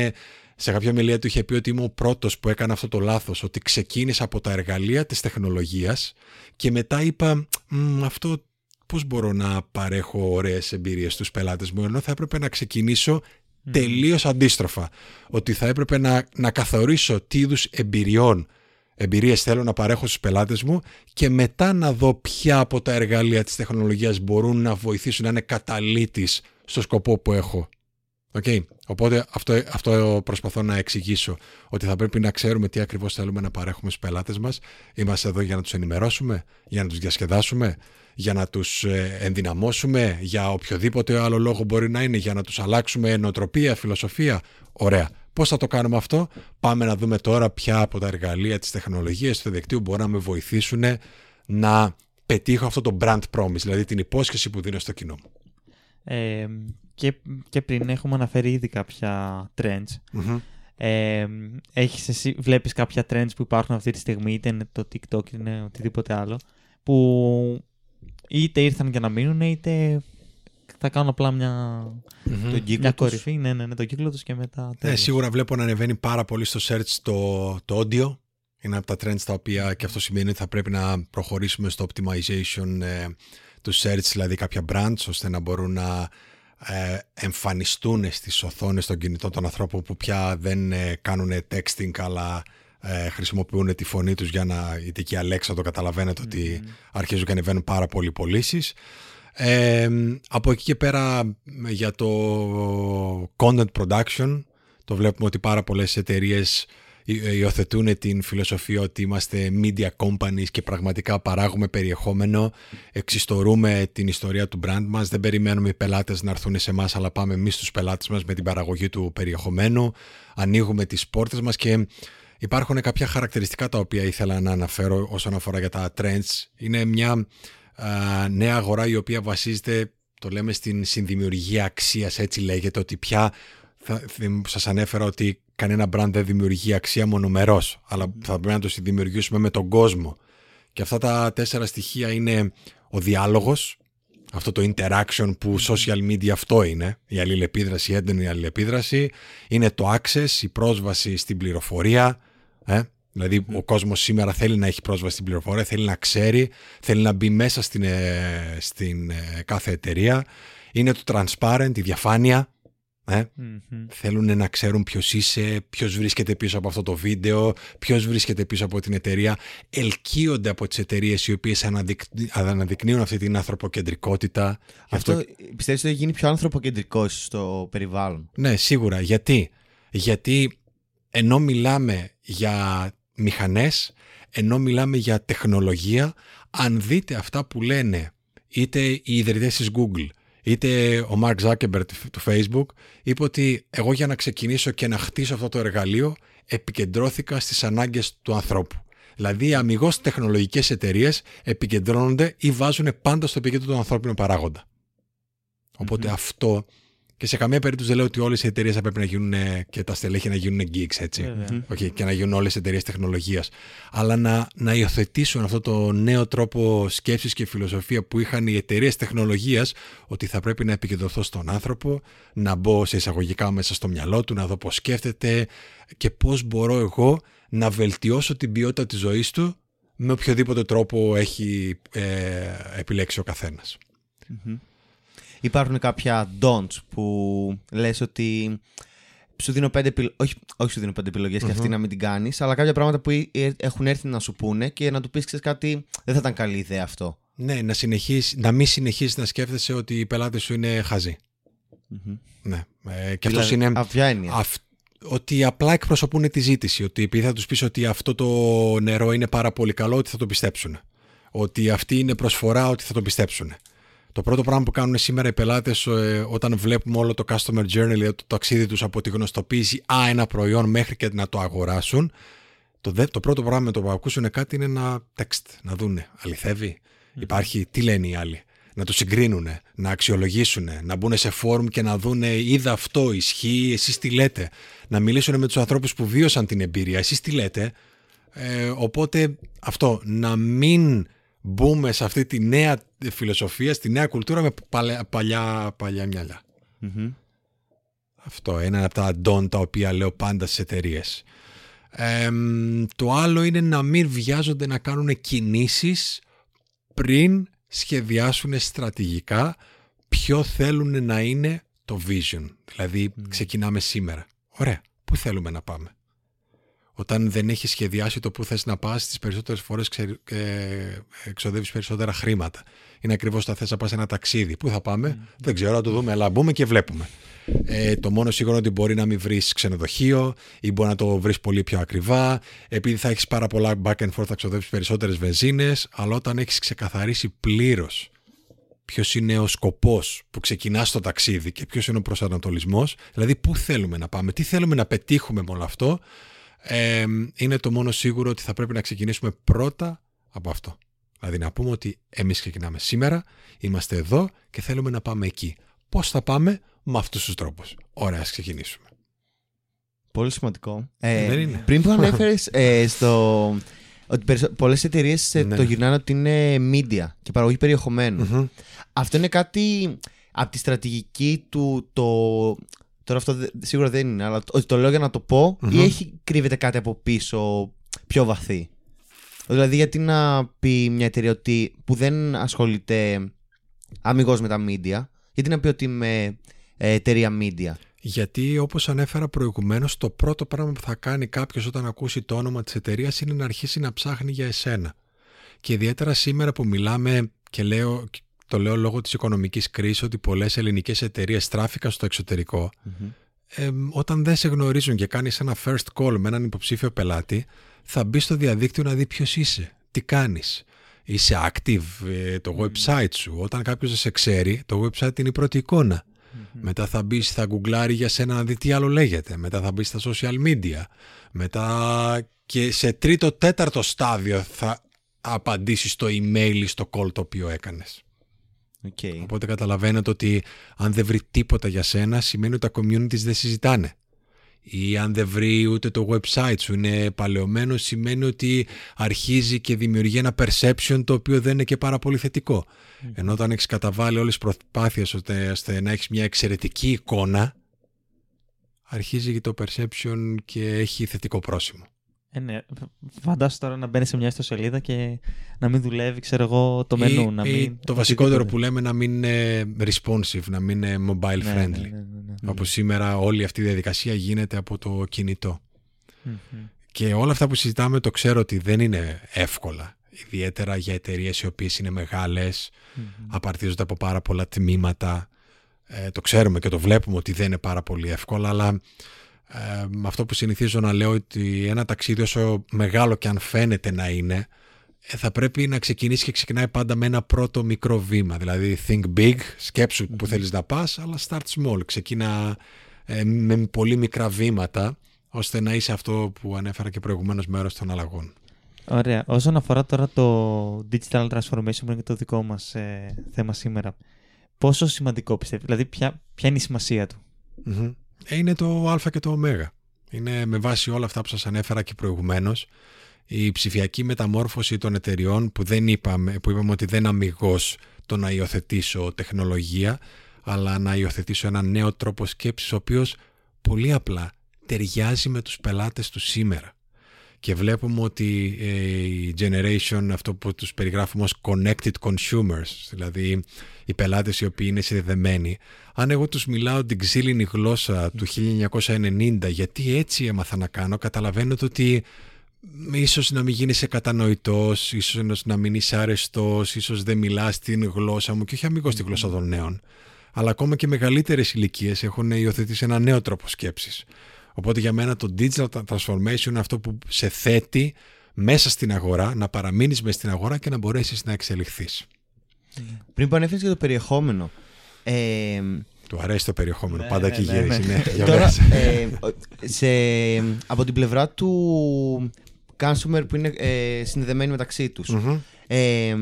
σε κάποια μιλία του είχε πει ότι είμαι ο πρώτος που έκανε αυτό το λάθος, ότι ξεκίνησα από τα εργαλεία της τεχνολογίας και μετά είπα «Μμ, αυτό πώς μπορώ να παρέχω ωραίες εμπειρίες στους πελάτες μου, ενώ θα έπρεπε να ξεκινήσω τελείως αντίστροφα. Ότι θα έπρεπε να, να καθορίσω τι είδους εμπειριών, εμπειρίες θέλω να παρέχω στους πελάτες μου και μετά να δω ποια από τα εργαλεία της τεχνολογίας μπορούν να βοηθήσουν να είναι καταλήτης στο σκοπό που έχω. Okay. Οπότε αυτό, αυτό προσπαθώ να εξηγήσω. Ότι θα πρέπει να ξέρουμε τι ακριβώς θέλουμε να παρέχουμε στους πελάτες μας. Είμαστε εδώ για να τους ενημερώσουμε, για να τους διασκεδάσουμε, για να τους ε, ενδυναμώσουμε, για οποιοδήποτε άλλο λόγο μπορεί να είναι, για να τους αλλάξουμε νοοτροπία, φιλοσοφία. Ωραία. Πώς θα το κάνουμε αυτό; Πάμε να δούμε τώρα ποια από τα εργαλεία της τεχνολογίας του δικτύου μπορούν να με βοηθήσουν να πετύχω αυτό το brand promise, δηλαδή την υπόσχεση που δίνω στο κοινό μου. Ε, και, και πριν έχουμε αναφέρει ήδη κάποια trends. Ε, έχεις εσύ, βλέπεις κάποια trends που υπάρχουν αυτή τη στιγμή, είτε είναι το TikTok είτε είναι οτιδήποτε άλλο, που είτε ήρθαν για να μείνουν, είτε θα κάνουν απλά μια, Τον κύκλο μια τους. κορυφή, ναι, ναι, ναι, το κύκλο τους και μετά Ναι, τέλος. σίγουρα βλέπω να ανεβαίνει πάρα πολύ στο search το, το audio. Είναι από τα trends τα οποία και αυτό σημαίνει ότι θα πρέπει να προχωρήσουμε στο optimization ε, τους search, δηλαδή κάποια brands, ώστε να μπορούν να ε, εμφανιστούν στις οθόνες των κινητών των ανθρώπων που πια δεν ε, κάνουν texting αλλά ε, χρησιμοποιούν τη φωνή τους για να, είτε και η Alexa το καταλαβαίνετε ότι αρχίζουν και ανεβαίνουν πάρα πολλοί πωλήσεις. Ε, από εκεί και πέρα για το content production το βλέπουμε ότι πάρα πολλές εταιρείες υ- υιοθετούν την φιλοσοφία ότι είμαστε media companies και πραγματικά παράγουμε περιεχόμενο, εξιστορούμε την ιστορία του brand μας, δεν περιμένουμε οι πελάτες να έρθουν σε εμάς, αλλά πάμε εμείς στους πελάτες μας με την παραγωγή του περιεχομένου, ανοίγουμε τις πόρτες μας και υπάρχουν κάποια χαρακτηριστικά τα οποία ήθελα να αναφέρω όσον αφορά για τα trends. Είναι μια α, νέα αγορά η οποία βασίζεται, το λέμε στην συνδημιουργία αξίας, έτσι λέγεται, ότι πια θα, θυμ- σας ανέφερα ότι κανένα brand δεν δημιουργεί αξία μονομερός, αλλά θα πρέπει να το συνδημιουργήσουμε με τον κόσμο. Και αυτά τα τέσσερα στοιχεία είναι ο διάλογος, αυτό το interaction που social media αυτό είναι, η αλληλεπίδραση, η έντονη αλληλεπίδραση, είναι το access, η πρόσβαση στην πληροφορία, ε; Δηλαδή, ο κόσμος σήμερα θέλει να έχει πρόσβαση στην πληροφορία, θέλει να ξέρει, θέλει να μπει μέσα στην, ε, στην ε, κάθε εταιρεία. Είναι το transparent, η διαφάνεια. Ε; Θέλουν να ξέρουν ποιος είσαι, ποιος βρίσκεται πίσω από αυτό το βίντεο, ποιος βρίσκεται πίσω από την εταιρεία. Ελκύονται από τις εταιρείες οι οποίες αναδεικνύουν αυτή την ανθρωποκεντρικότητα. Αυτό, αυτό... πιστεύεις ότι έχει γίνει πιο ανθρωποκεντρικός στο περιβάλλον; Ναι, σίγουρα. Γιατί, Γιατί ενώ μιλάμε για μηχανές, ενώ μιλάμε για τεχνολογία, αν δείτε αυτά που λένε είτε οι ιδρυτές της Google, είτε ο Mark Zuckerberg του Facebook, είπε ότι εγώ για να ξεκινήσω και να χτίσω αυτό το εργαλείο επικεντρώθηκα στις ανάγκες του ανθρώπου. Δηλαδή, οι αμυγός τεχνολογικές εταιρείες επικεντρώνονται ή βάζουν πάντα στο επίκεντρο του ανθρώπινου παράγοντα. αυτό και σε καμία περίπτωση δεν λέω ότι όλες οι εταιρείες θα πρέπει να γίνουν και τα στελέχη να γίνουν geeks, έτσι. Okay, και να γίνουν όλες οι εταιρείες τεχνολογίας. Αλλά να, να υιοθετήσουν αυτό το νέο τρόπο σκέψης και φιλοσοφία που είχαν οι εταιρείες τεχνολογίας, ότι θα πρέπει να επικεντρωθώ στον άνθρωπο, να μπω σε εισαγωγικά μέσα στο μυαλό του, να δω πώς σκέφτεται και πώς μπορώ εγώ να βελτιώσω την ποιότητα της ζωής του με οποιοδήποτε τρόπο έχει ε, επιλέξει ο καθένας. Υπάρχουν κάποια don'ts που λες ότι σου δίνω πέντε επιλογές, όχι, όχι σου δίνω πέντε επιλογές και αυτή να μην την κάνεις, αλλά κάποια πράγματα που ε, έχουν έρθει να σου πούνε και να του πεις ξέρεις κάτι, δεν θα ήταν καλή ιδέα αυτό. Ναι, να, συνεχίσεις, να μην συνεχίσεις να σκέφτεσαι ότι οι πελάτες σου είναι χαζοί. Mm-hmm. Ναι. Ε, και δηλαδή, αυτό είναι. Αυγιά ότι απλά εκπροσωπούν τη ζήτηση. Ότι επειδή θα τους πεις ότι αυτό το νερό είναι πάρα πολύ καλό, ότι θα το πιστέψουν. Ότι αυτή είναι προσφορά, ότι θα το πιστέψουν. Το πρώτο πράγμα που κάνουν σήμερα οι πελάτες ε, όταν βλέπουμε όλο το customer journey, δηλαδή το ταξίδι τους από τη γνωστοποίηση α, ένα προϊόν μέχρι και να το αγοράσουν, το, το πρώτο πράγμα με το που ακούσουν κάτι είναι ένα text, να δούνε. Αληθεύει, υπάρχει, τι λένε οι άλλοι. Να το συγκρίνουν, να αξιολογήσουν, να μπουν σε φόρουμ και να δούνε είδα αυτό, ισχύει, εσείς τι λέτε. Να μιλήσουν με τους ανθρώπους που βίωσαν την εμπειρία, εσείς τι λέτε. Ε, οπότε αυτό, να μην μπούμε σε αυτή τη νέα φιλοσοφία, στη νέα κουλτούρα με παλιά, παλιά, παλιά μυαλιά. Mm-hmm. Αυτό είναι ένα από τα ντόν τα οποία λέω πάντα στις εταιρείες. Ε, το άλλο είναι να μην βιάζονται να κάνουν κινήσεις πριν σχεδιάσουν στρατηγικά ποιο θέλουν να είναι το vision. Δηλαδή ξεκινάμε σήμερα. Ωραία. Πού θέλουμε να πάμε; Όταν δεν έχει σχεδιάσει το που θες να πας, τις περισσότερες φορές ξε... ε, εξοδεύεις περισσότερα χρήματα. Είναι ακριβώς τα θες να πας σε ένα ταξίδι. Πού θα πάμε, δεν ξέρω, να το δούμε, αλλά μπούμε και βλέπουμε. Ε, το μόνο σίγουρο είναι ότι μπορεί να μην βρεις ξενοδοχείο ή μπορεί να το βρεις πολύ πιο ακριβά. Επειδή θα έχεις πάρα πολλά back and forth, θα ξοδεύεις περισσότερες βενζίνες, αλλά όταν έχεις ξεκαθαρίσει πλήρως ποιος είναι ο σκοπός που ξεκινάς το ταξίδι και ποιος είναι ο προσανατολισμός, δηλαδή πού θέλουμε να πάμε, τι θέλουμε να πετύχουμε με όλο αυτό, ε, είναι το μόνο σίγουρο ότι θα πρέπει να ξεκινήσουμε πρώτα από αυτό. Δηλαδή να πούμε ότι εμείς ξεκινάμε σήμερα, είμαστε εδώ και θέλουμε να πάμε εκεί. Πώς θα πάμε; Με αυτούς τους τρόπους. Ωραία, ας ξεκινήσουμε. Πολύ σημαντικό. Ε, Πριν που [laughs] ανέφερες ε, στο ότι πολλές εταιρείες ε, ναι. το γυρνάνε ότι είναι media και παραγωγή Αυτό είναι κάτι από τη στρατηγική του το Τώρα αυτό σίγουρα δεν είναι, αλλά ότι το λέω για να το πω ή έχει κρύβεται κάτι από πίσω πιο βαθύ. Δηλαδή, γιατί να πει μια εταιρεία ότι, που δεν ασχολείται αμυγός με τα media, γιατί να πει ότι είμαι ε, εταιρεία media; Γιατί όπως ανέφερα προηγουμένως, το πρώτο πράγμα που θα κάνει κάποιος όταν ακούσει το όνομα της εταιρείας είναι να αρχίσει να ψάχνει για εσένα. Και ιδιαίτερα σήμερα που μιλάμε και λέω το λέω λόγω της οικονομικής κρίσης ότι πολλές ελληνικές εταιρείες στράφηκαν στο εξωτερικο ε, όταν δεν σε γνωρίζουν και κάνεις ένα first call με έναν υποψήφιο πελάτη θα μπει στο διαδίκτυο να δει ποιος είσαι, τι κάνεις. Είσαι active, ε, το website σου. Όταν κάποιος δεν σε ξέρει, το website είναι η πρώτη Μετά θα μπεις, θα γκουγκλάρει για σένα να δει τι άλλο λέγεται. Μετά θα μπεις στα social media. Μετά και σε τρίτο, τέταρτο στάδιο θα απαντήσεις στο email ή στο call το οποίο έκανες. Okay. Οπότε καταλαβαίνετε ότι αν δεν βρει τίποτα για σένα σημαίνει ότι τα communities δεν συζητάνε. ή αν δεν βρει ούτε το website σου είναι παλαιωμένο σημαίνει ότι αρχίζει και δημιουργεί ένα perception το οποίο δεν είναι και πάρα πολύ θετικό. Ενώ όταν έχεις καταβάλει όλες τις προσπάθειες ώστε να έχεις μια εξαιρετική εικόνα αρχίζει και το perception και έχει θετικό πρόσημο. Ε, ναι. Φαντάσου τώρα να μπαίνει σε μια ιστοσελίδα και να μην δουλεύει, ξέρω εγώ, το μενού. Ή, να μην... το βασικότερο που λέμε να μην είναι responsive, να μην είναι mobile ναι, friendly. Ναι, ναι, ναι, ναι Όπως σήμερα όλη αυτή η διαδικασία γίνεται από το κινητό. Και όλα αυτά που συζητάμε το ξέρω ότι δεν είναι εύκολα. Ιδιαίτερα για εταιρείες οι οποίες είναι μεγάλες, απαρτίζονται από πάρα πολλά τμήματα. Ε, το ξέρουμε και το βλέπουμε ότι δεν είναι πάρα πολύ εύκολα, αλλά ε, αυτό που συνηθίζω να λέω ότι ένα ταξίδι όσο μεγάλο και αν φαίνεται να είναι ε, θα πρέπει να ξεκινήσει και ξεκινάει πάντα με ένα πρώτο μικρό βήμα δηλαδή think big, σκέψου που θέλεις να πας αλλά start small, ξεκίνα ε, με πολύ μικρά βήματα ώστε να είσαι αυτό που ανέφερα και προηγουμένως μέρος των αλλαγών. Ωραία. Όσον αφορά τώρα το digital transformation που είναι και το δικό μας ε, θέμα σήμερα, πόσο σημαντικό πιστεύεις, δηλαδή ποια, ποια είναι η σημασία του; Ε, είναι το α και το ω. Είναι με βάση όλα αυτά που σας ανέφερα και προηγουμένως η ψηφιακή μεταμόρφωση των εταιριών που, δεν είπαμε, που είπαμε ότι δεν αμυγός το να υιοθετήσω τεχνολογία αλλά να υιοθετήσω ένα νέο τρόπο σκέψης ο οποίος πολύ απλά ταιριάζει με τους πελάτες του σήμερα και βλέπουμε ότι ε, η generation, αυτό που τους περιγράφουμε ως connected consumers, δηλαδή οι πελάτες οι οποίοι είναι συνδεδεμένοι, αν εγώ τους μιλάω την ξύλινη γλώσσα του 1990, γιατί έτσι έμαθα να κάνω, καταλαβαίνετε ότι ίσως να μην γίνεις κατανοητός, ίσως να μην είσαι αρεστός, ίσως δεν μιλάς την γλώσσα μου και όχι αμυγός τη γλώσσα των νέων. Αλλά ακόμα και μεγαλύτερες ηλικίες έχουν υιοθετήσει ένα νέο τρόπο σκέψης. Οπότε για μένα το digital transformation είναι αυτό που σε θέτει μέσα στην αγορά, να παραμείνεις μέσα στην αγορά και να μπορέσεις να εξελιχθείς. Πριν που ανέφερες για το περιεχόμενο, ε, του αρέσει το περιεχόμενο, ναι, πάντα ναι, εκεί ναι, γυρίζει. Ναι. [laughs] Ναι, Τώρα, ε, σε, από την πλευρά του consumer που είναι ε, συνδεδεμένοι μεταξύ τους, ε,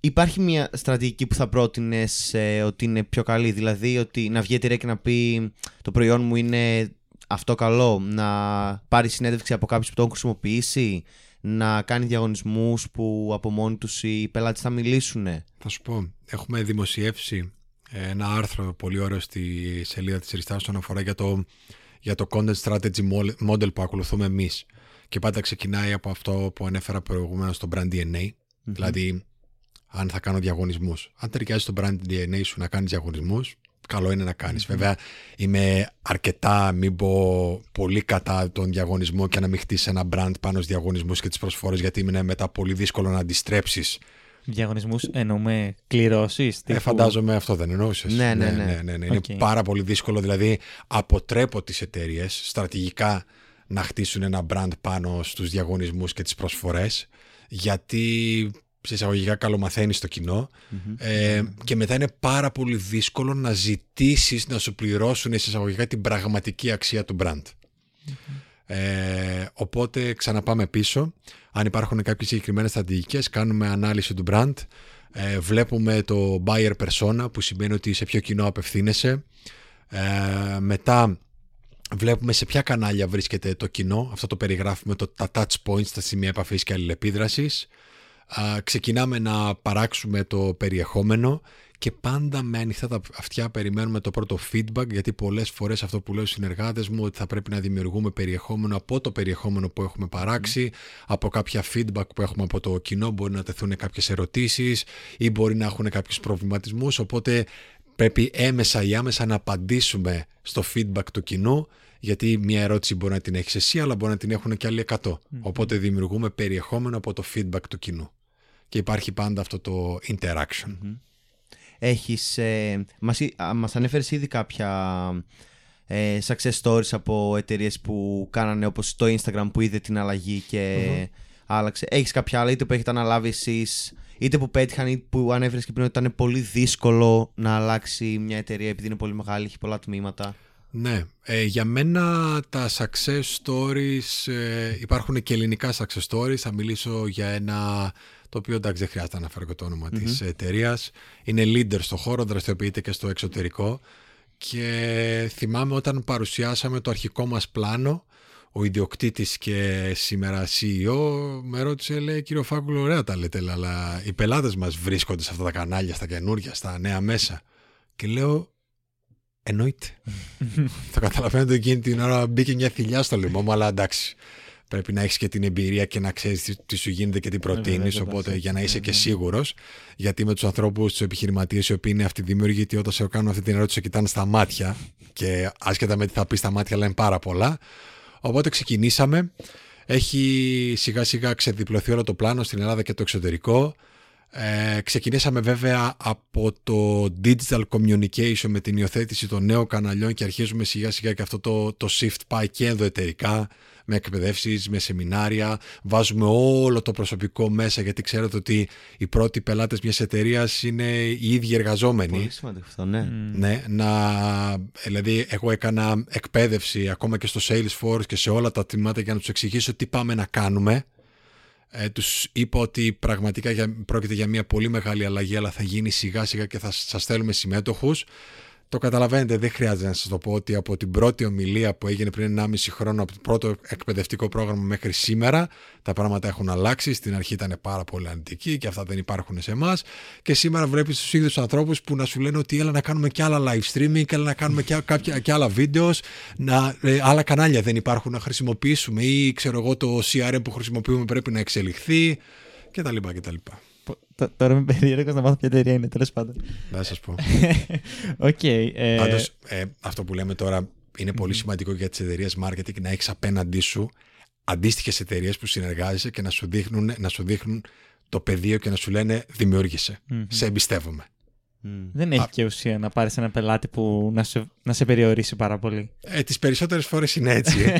υπάρχει μια στρατηγική που θα πρότεινες ε, ότι είναι πιο καλή, δηλαδή ότι να βγει εταιρεία και να πει το προϊόν μου είναι αυτό καλό, να πάρει συνέντευξη από κάποιους που το έχουν χρησιμοποιήσει, να κάνει διαγωνισμούς που από μόνοι τους οι πελάτες θα μιλήσουν. Θα σου πω, έχουμε δημοσιεύσει ένα άρθρο πολύ ωραίο στη σελίδα της Ριστάς όσον αφορά για το, για το content strategy model που ακολουθούμε εμείς. Και πάντα ξεκινάει από αυτό που ανέφερα προηγουμένως στο brand DNA, δηλαδή αν θα κάνω διαγωνισμούς. Αν ταιριάζει στο brand DNA σου να κάνεις διαγωνισμούς, καλό είναι να κάνεις. Βέβαια, είμαι αρκετά, μην πω πολύ κατά τον διαγωνισμό και να μην χτίσει ένα brand πάνω στους διαγωνισμούς και τις προσφορές, γιατί είναι μετά πολύ δύσκολο να αντιστρέψεις Διαγωνισμούς εννοούμε κληρώσεις. Ε, φαντάζομαι αυτό δεν εννοούσες. Ναι, ναι, ναι. ναι, ναι, ναι. Είναι πάρα πολύ δύσκολο. Δηλαδή, αποτρέπω τις εταιρείες στρατηγικά να χτίσουν ένα brand πάνω στους διαγωνισμούς και τις προσφορές, γιατί σε εισαγωγικά καλομαθαίνεις το κοινο ε, και μετά είναι πάρα πολύ δύσκολο να ζητήσεις να σου πληρώσουν σε εισαγωγικά την πραγματική αξία του brand. Ε, οπότε ξαναπάμε πίσω. Αν υπάρχουν κάποιες συγκεκριμένες στρατηγικές, κάνουμε ανάλυση του brand, ε, βλέπουμε το buyer persona που σημαίνει ότι σε ποιο κοινό απευθύνεσαι. Ε, μετά βλέπουμε σε ποια κανάλια βρίσκεται το κοινό. Αυτό το περιγράφουμε το, τα touch points, τα σημεία επαφής και αλληλεπίδρασης. Ε, ξεκινάμε να παράξουμε το περιεχόμενο και πάντα με ανοιχτά τα αυτιά περιμένουμε το πρώτο feedback γιατί πολλές φορές αυτό που λέω στους συνεργάτες μου ότι θα πρέπει να δημιουργούμε περιεχόμενο από το περιεχόμενο που έχουμε παράξει από κάποια feedback που έχουμε από το κοινό μπορεί να τεθούν κάποιες ερωτήσεις ή μπορεί να έχουν κάποιους προβληματισμούς οπότε πρέπει έμεσα ή άμεσα να απαντήσουμε στο feedback του κοινού γιατί μια ερώτηση μπορεί να την έχεις εσύ αλλά μπορεί να την έχουν και άλλοι 100 οπότε δημιουργούμε περιεχόμενο από το feedback του κοινού και υπάρχει πάντα αυτό το interaction έχεις, ε, μας, μας ανέφερες ήδη κάποια ε, success stories από εταιρείες που κάνανε όπως το Instagram που είδε την αλλαγή και άλλαξε. Έχεις κάποια άλλα είτε που έχετε αναλάβει εσείς είτε που πέτυχαν είτε που ανέφερες και πριν ότι ήταν πολύ δύσκολο να αλλάξει μια εταιρεία επειδή είναι πολύ μεγάλη, έχει πολλά τμήματα; Ναι, ε, για μένα τα success stories ε, υπάρχουν και ελληνικά success stories. Θα μιλήσω για ένα το οποίο εντάξει δεν χρειάζεται να αναφέρω και το όνομα mm-hmm. της εταιρείας. Είναι leader στο χώρο, δραστηριοποιείται και στο εξωτερικό και θυμάμαι όταν παρουσιάσαμε το αρχικό μας πλάνο ο ιδιοκτήτης και σήμερα CEO με ρώτησε λέει κύριο Φάκουλο ωραία τα λέτε αλλά οι πελάτες μας βρίσκονται σε αυτά τα κανάλια στα καινούργια, στα νέα μέσα και λέω εννοείται θα καταλαβαίνετε εκείνη την ώρα μπήκε μια θηλιά στο λαιμό μου αλλά εντάξει πρέπει να έχεις και την εμπειρία και να ξέρεις τι, σου γίνεται και τι προτείνεις οπότε για να είσαι και σίγουρος γιατί με τους ανθρώπους, τους επιχειρηματίες οι οποίοι είναι αυτοί δήμιουργοι γιατί όταν σε κάνω αυτή την ερώτηση σε κοιτάνε στα μάτια και άσχετα με τι θα πεις στα μάτια λένε πάρα πολλά Οπότε ξεκινήσαμε. Έχει σιγά σιγά ξεδιπλωθεί όλο το πλάνο στην Ελλάδα και το εξωτερικό. Ε, ξεκινήσαμε βέβαια από το digital communication με την υιοθέτηση των νέων καναλιών και αρχίζουμε σιγά σιγά και αυτό το, το shift πάει και ενδοεταιρικά με εκπαιδεύσεις, με σεμινάρια. Βάζουμε όλο το προσωπικό μέσα γιατί ξέρετε ότι οι πρώτοι πελάτες μιας εταιρείας είναι οι ίδιοι εργαζόμενοι. Πολύ σημαντικό αυτό, ναι. Ναι, να, δηλαδή εγώ έκανα εκπαίδευση ακόμα και στο Salesforce και σε όλα τα τμήματα για να τους εξηγήσω τι πάμε να κάνουμε. Ε, τους είπα ότι πραγματικά για, πρόκειται για μια πολύ μεγάλη αλλαγή αλλά θα γίνει σιγά σιγά και θα σας θέλουμε συμμέτοχους το καταλαβαίνετε, δεν χρειάζεται να σας το πω ότι από την πρώτη ομιλία που έγινε πριν 1,5 χρόνο, από το πρώτο εκπαιδευτικό πρόγραμμα μέχρι σήμερα, τα πράγματα έχουν αλλάξει. Στην αρχή ήταν πάρα πολύ αρνητικοί και αυτά δεν υπάρχουν σε εμάς. Και σήμερα βλέπεις τους ίδιους ανθρώπους που να σου λένε ότι έλα να κάνουμε και άλλα live streaming, έλα να κάνουμε και, κάποια, και άλλα videos, ε, άλλα κανάλια δεν υπάρχουν να χρησιμοποιήσουμε ή ξέρω εγώ το CRM που χρησιμοποιούμε πρέπει να εξελιχθεί κτλ. κτλ. Τώρα είμαι περίεργος να μάθω ποια εταιρεία είναι, τέλος πάντων. Να σας πω. [laughs] Οκ. ε... Πάντως, ε, αυτό που λέμε τώρα είναι πολύ σημαντικό για τις εταιρείες marketing να έχεις απέναντί σου αντίστοιχες εταιρείες που συνεργάζεσαι και να σου, δείχνουν, να σου δείχνουν το πεδίο και να σου λένε δημιούργησε. Σε εμπιστεύομαι. Δεν έχει και ουσία να πάρεις ένα πελάτη που να σε, να σε περιορίσει πάρα πολύ. Ε, τις περισσότερες φορές είναι έτσι.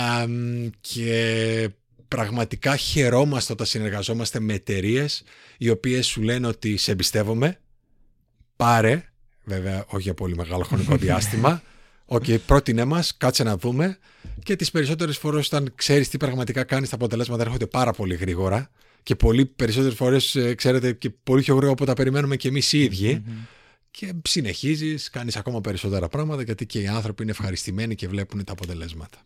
[laughs] και πραγματικά χαιρόμαστε όταν συνεργαζόμαστε με εταιρείες οι οποίες σου λένε ότι σε εμπιστεύομαι. Πάρε, βέβαια όχι για πολύ μεγάλο χρονικό διάστημα. [laughs] OK, okay, πρότεινε μας, κάτσε να δούμε. Και τις περισσότερες φορές, όταν ξέρεις τι πραγματικά κάνεις, τα αποτελέσματα έρχονται πάρα πολύ γρήγορα. Και πολύ περισσότερες φορές, ε, ξέρετε, και πολύ πιο γρήγορα από τα περιμένουμε και εμείς οι ίδιοι. Και συνεχίζεις, κάνεις ακόμα περισσότερα πράγματα, γιατί και οι άνθρωποι είναι ευχαριστημένοι και βλέπουν τα αποτελέσματα.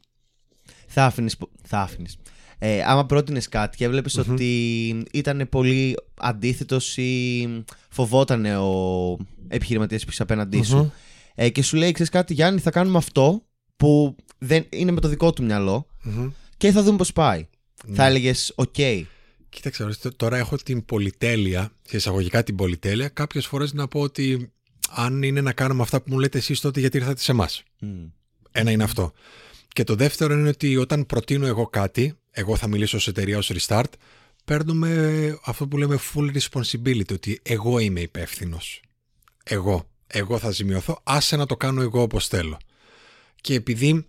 Θα άφηνες. Θα άφηνες ε, άμα πρότεινες κάτι και έβλεπες ότι ήταν πολύ αντίθετος ή φοβόταν ο επιχειρηματίας που είσαι απέναντί σου. Ε, και σου λέει, ξέρεις κάτι, Γιάννη, θα κάνουμε αυτό που δεν είναι με το δικό του μυαλο και θα δούμε πώς πάει. Ναι. Θα έλεγες, OK. Κοίταξε, τώρα έχω την πολυτέλεια, σε εισαγωγικά την πολυτέλεια, κάποιες φορές να πω ότι αν είναι να κάνουμε αυτά που μου λέτε εσείς, τότε γιατί ήρθατε σε εμάς. Ένα είναι αυτό. Και το δεύτερο είναι ότι όταν προτείνω εγώ κάτι, εγώ θα μιλήσω ως εταιρεία ως Restart, παίρνουμε αυτό που λέμε full responsibility, ότι εγώ είμαι υπεύθυνος. Εγώ. Εγώ θα ζημιωθώ, άσε να το κάνω εγώ όπως θέλω. Και επειδή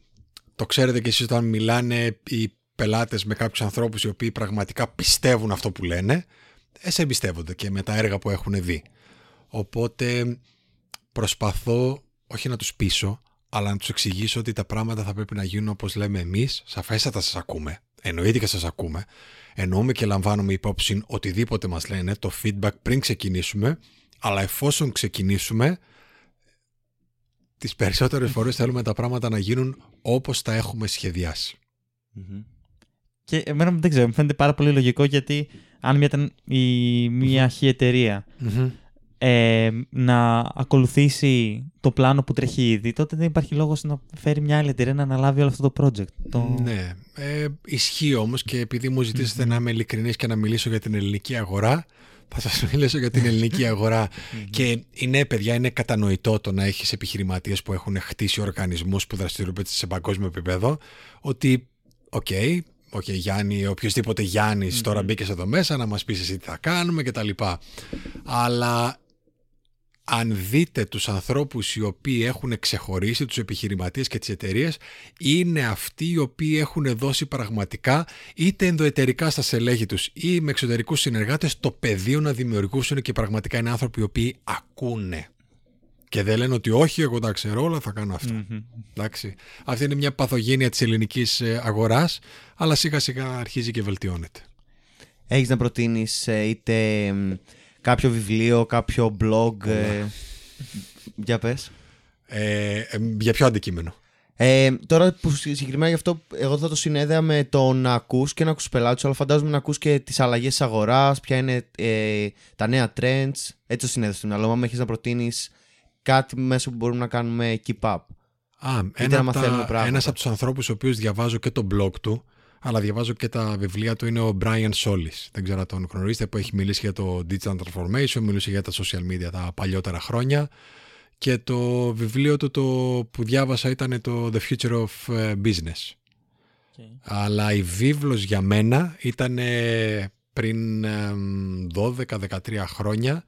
το ξέρετε και εσείς όταν μιλάνε οι πελάτες με κάποιους ανθρώπους οι οποίοι πραγματικά πιστεύουν αυτό που λένε, ε, σε εμπιστεύονται και με τα έργα που έχουν δει. Οπότε προσπαθώ όχι να τους πείσω, αλλά να τους εξηγήσω ότι τα πράγματα θα πρέπει να γίνουν όπως λέμε εμείς, σαφέστατα σας ακούμε, εννοείται και σας ακούμε, εννοούμε και λαμβάνουμε υπόψη οτιδήποτε μας λένε, το feedback πριν ξεκινήσουμε, αλλά εφόσον ξεκινήσουμε, τις περισσότερες φορές θέλουμε τα πράγματα να γίνουν όπως τα έχουμε Και εμένα δεν ξέρω, μου φαίνεται πάρα πολύ λογικό γιατί αν μια ήταν η, μια αρχή εταιρεία ε, να ακολουθήσει το πλάνο που τρέχει ήδη, τότε δεν υπάρχει λόγος να φέρει μια άλλη εταιρεία να αναλάβει όλο αυτό το project. Το... Ναι, ε, ισχύει όμως και επειδή μου ζητησετε να είμαι ειλικρινής και να μιλήσω για την ελληνική αγορά, θα σας [laughs] μιλήσω για την ελληνική αγορά και είναι παιδιά, είναι κατανοητό το να έχεις επιχειρηματίες που έχουν χτίσει οργανισμούς που δραστηριοποιούνται σε παγκόσμιο επίπεδο ότι, OK, okay, OK, okay, Γιάννη, οποιοδήποτε Γιάννης τώρα μπήκες εδώ μέσα να μας πεις εσύ τι θα κάνουμε κτλ. Αλλά αν δείτε τους ανθρώπους οι οποίοι έχουν ξεχωρίσει τους επιχειρηματίες και τις εταιρείες είναι αυτοί οι οποίοι έχουν δώσει πραγματικά είτε ενδοεταιρικά στα στελέχη τους ή με εξωτερικούς συνεργάτες το πεδίο να δημιουργούσουν και πραγματικά είναι άνθρωποι οι οποίοι ακούνε. Και δεν λένε ότι όχι, εγώ τα ξέρω όλα, θα κάνω Εντάξει. Αυτή είναι μια παθογένεια της ελληνικής ε, αγοράς, αλλά σιγά σιγά αρχίζει και βελτιώνεται. Έχεις να προτείνεις ε, είτε κάποιο βιβλίο, κάποιο blog. Ε, για πες. Ε, ε, για ποιο αντικείμενο; Ε, τώρα που συγκεκριμένα γι' αυτό εγώ θα το συνέδεα με το να ακούς και να ακούς τους πελάτες, αλλά φαντάζομαι να ακούς και τις αλλαγές της αγοράς, ποια είναι ε, τα νέα trends. Έτσι το συνέδεα στο μυαλό μου. έχεις να προτείνεις κάτι μέσω που μπορούμε να κάνουμε keep up. Α, ένα από, τα, ένας από τους ανθρώπους ο οποίος διαβάζω και το blog του αλλά διαβάζω και τα βιβλία του είναι ο Brian Solis. Δεν ξέρω αν τον γνωρίζετε που έχει μιλήσει για το digital transformation, μιλούσε για τα social media τα παλιότερα χρόνια. Και το βιβλίο του το που διάβασα ήταν το The Future of ε, Business. Αλλά η βίβλος για μένα ήταν πριν 12-13 χρόνια.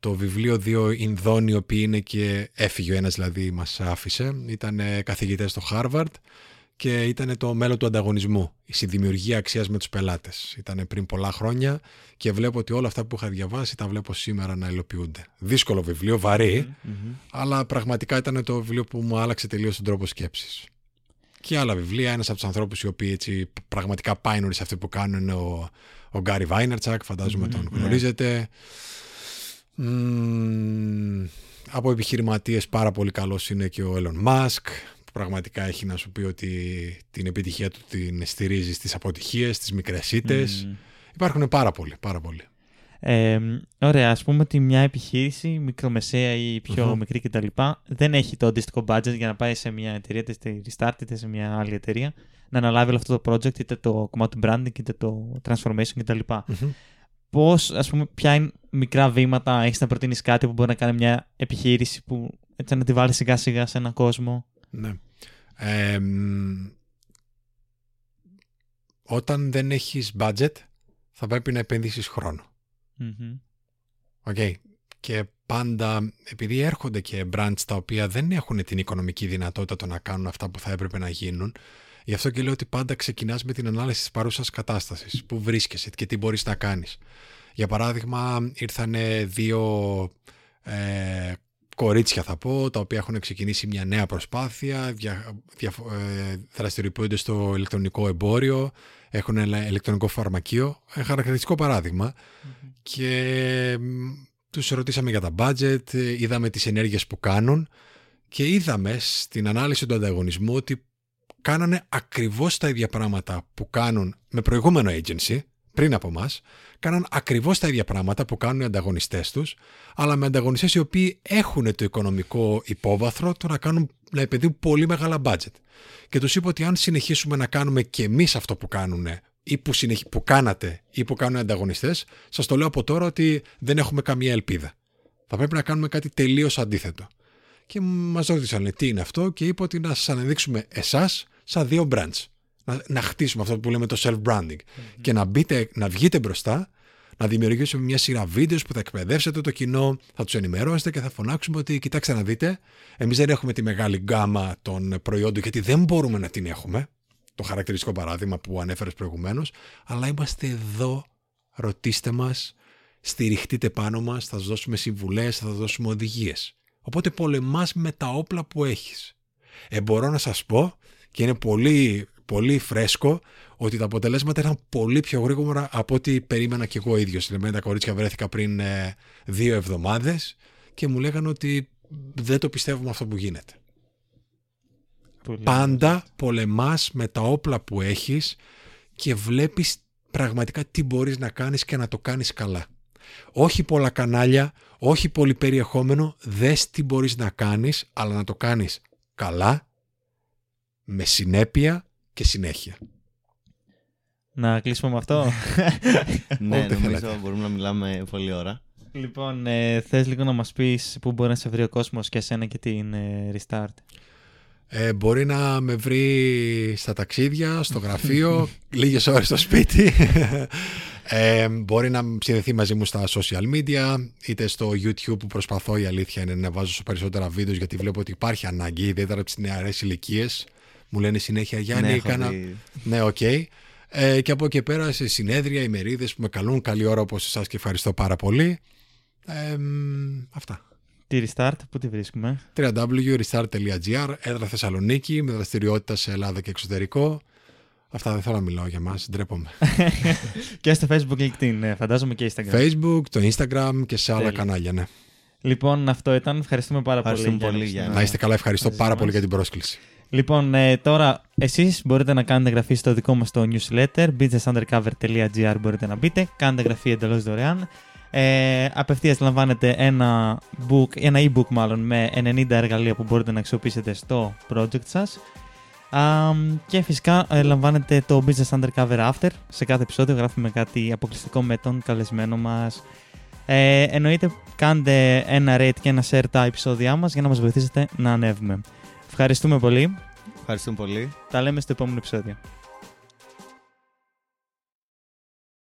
Το βιβλίο δύο Ινδόνοι οι οποίοι είναι και έφυγε ο ένας δηλαδή μας άφησε. Ήταν καθηγητές στο Harvard και ήταν το μέλλον του ανταγωνισμού. Η συνδημιουργία αξίας με τους πελάτες. Ήταν πριν πολλά χρόνια και βλέπω ότι όλα αυτά που είχα διαβάσει τα βλέπω σήμερα να υλοποιούνται. Δύσκολο βιβλίο, αλλά πραγματικά ήταν το βιβλίο που μου άλλαξε τελείως τον τρόπο σκέψης. Και άλλα βιβλία, ένας από τους ανθρώπους οι οποίοι έτσι πραγματικά πάει σε αυτό που κάνουν είναι ο, ο Γκάρι Βάινερτσακ, φαντάζομαι τον ναι. γνωρίζετε. Από επιχειρηματίες πάρα πολύ καλός είναι και ο Elon Musk που πραγματικά έχει να σου πει ότι την επιτυχία του την στηρίζει στις αποτυχίες, στις μικρές ήττες. Υπάρχουν πάρα πολλοί, πάρα πολλοί. Ε, ωραία, ας πούμε ότι μια επιχείρηση, μικρομεσαία ή πιο μικρή κτλ. δεν έχει το αντίστοιχο budget για να πάει σε μια εταιρεία, είτε στη Restart είτε σε μια άλλη εταιρεία, να αναλάβει όλο αυτό το project, είτε το κομμάτι του branding, είτε το transformation κτλ. Mm-hmm. Πώς, ας πούμε, ποια είναι μικρά βήματα, έχεις να προτείνεις κάτι που μπορεί να κάνει μια επιχείρηση που έτσι να τη βάλει σιγά σιγά σε έναν κόσμο; Ναι. όταν δεν έχεις budget, θα πρέπει να επενδύσεις χρόνο. Mm-hmm. Και πάντα, επειδή έρχονται και brands τα οποία δεν έχουν την οικονομική δυνατότητα το να κάνουν αυτά που θα έπρεπε να γίνουν, γι' αυτό και λέω ότι πάντα ξεκινάς με την ανάλυση της παρούσας κατάστασης, που βρίσκεσαι και τι μπορείς να κάνεις. Για παράδειγμα, ήρθαν δύο ε, κορίτσια θα πω, τα οποία έχουν ξεκινήσει μια νέα προσπάθεια, δια, δια, ε, δραστηριοποιούνται στο ηλεκτρονικό εμπόριο, έχουν ένα ηλεκτρονικό φαρμακείο, ε, χαρακτηριστικό Και τους ρωτήσαμε για τα budget, είδαμε τις ενέργειες που κάνουν και είδαμε στην ανάλυση του ανταγωνισμού ότι κάνανε ακριβώς τα ίδια πράγματα που κάνουν με προηγούμενο agency, πριν από εμά, κάναν ακριβώς τα ίδια πράγματα που κάνουν οι ανταγωνιστές τους, αλλά με ανταγωνιστές οι οποίοι έχουν το οικονομικό υπόβαθρο το να, κάνουν, να επενδύουν πολύ μεγάλα budget. Και τους είπα ότι αν συνεχίσουμε να κάνουμε και εμείς αυτό που κάνουν ή που, συνεχ... που κάνατε ή που κάνουν οι ανταγωνιστές, σας το λέω από τώρα ότι δεν έχουμε καμία ελπίδα. Θα πρέπει να κάνουμε κάτι τελείως αντίθετο. Και μας ρώτησαν τι είναι αυτό και είπα ότι να σας αναδείξουμε εσάς σαν δύο branch να, να χτίσουμε αυτό που λέμε το self-branding και να, μπείτε, να βγείτε μπροστά, να δημιουργήσουμε μια σειρά βίντεος που θα εκπαιδεύσετε το κοινό, θα τους ενημερώσετε και θα φωνάξουμε ότι κοιτάξτε να δείτε, εμείς δεν έχουμε τη μεγάλη γκάμα των προϊόντων γιατί δεν μπορούμε να την έχουμε. Το χαρακτηριστικό παράδειγμα που ανέφερες προηγουμένως, αλλά είμαστε εδώ, ρωτήστε μας, στηριχτείτε πάνω μας, θα σας δώσουμε συμβουλές, θα σας δώσουμε οδηγίες. Οπότε πολεμάς με τα όπλα που έχεις. Ε, μπορώ να σας πω και είναι πολύ πολύ φρέσκο ότι τα αποτελέσματα ήταν πολύ πιο γρήγορα από ό,τι περίμενα και εγώ ίδιος. Δηλαδή, τα κορίτσια βρέθηκα πριν ε, δύο εβδομάδες και μου λέγανε ότι δεν το πιστεύουμε αυτό που γίνεται. Πάντα πολεμάς με τα όπλα που έχεις και βλέπεις πραγματικά τι μπορείς να κάνεις και να το κάνεις καλά. Όχι πολλά κανάλια, όχι πολύ περιεχόμενο, δες τι μπορείς να κάνεις, αλλά να το κάνεις καλά, με συνέπεια και συνέχεια. Να κλείσουμε με αυτό; ναι, [laughs] νομίζω μπορούμε να μιλάμε πολλή ώρα. Λοιπόν, ε, θες λίγο να μας πεις πού μπορεί να σε βρει ο κόσμος και εσένα και την ε, Restart; Ε, μπορεί να με βρει στα ταξίδια, στο γραφείο, [laughs] λίγες ώρες στο σπίτι. Ε, μπορεί να συνδεθεί μαζί μου στα social media, είτε στο YouTube που προσπαθώ η αλήθεια είναι να βάζω σε περισσότερα βίντεος γιατί βλέπω ότι υπάρχει ανάγκη, ιδιαίτερα από τις νεαρές ηλικίες μου λένε συνέχεια Γιάννη, ναι, έκανα. Ναι, OK. Okay. Ε, και από εκεί πέρα σε συνέδρια, ημερίδες που με καλούν. Καλή ώρα όπως εσάς και ευχαριστώ πάρα πολύ. Ε, αυτά. Τη Restart, πού τη βρίσκουμε; www.restart.gr, έδρα Θεσσαλονίκη, με δραστηριότητα σε Ελλάδα και εξωτερικό. Αυτά δεν θέλω να μιλάω για μας, ντρέπομαι. [laughs] και στο Facebook, LinkedIn, ναι, φαντάζομαι και Instagram. Facebook, το Instagram και σε άλλα κανάλια, ναι. Λοιπόν, αυτό ήταν. Ευχαριστούμε πάρα Ευχαριστούμε πολύ. πολύ, Γιάννη, Γιάννη. Να είστε καλά, ευχαριστώ Μαζί πάρα μας. πολύ για την πρόσκληση. Λοιπόν, ε, τώρα εσείς μπορείτε να κάνετε εγγραφή στο δικό μας το newsletter, businessundercover.gr μπορείτε να μπείτε, κάνετε εγγραφή εντελώς δωρεάν. Ε, απευθείας λαμβάνετε ένα, book, ένα e-book μάλλον με 90 εργαλεία που μπορείτε να αξιοποιήσετε στο project σας. Α, και φυσικά ε, λαμβάνετε το Business Undercover After. Σε κάθε επεισόδιο γράφουμε κάτι αποκλειστικό με τον καλεσμένο μας. Ε, εννοείται κάντε ένα rate και ένα share τα επεισόδια μας για να μας βοηθήσετε να ανέβουμε. Ευχαριστούμε πολύ. Ευχαριστούμε πολύ. Τα λέμε στο επόμενο επεισόδιο.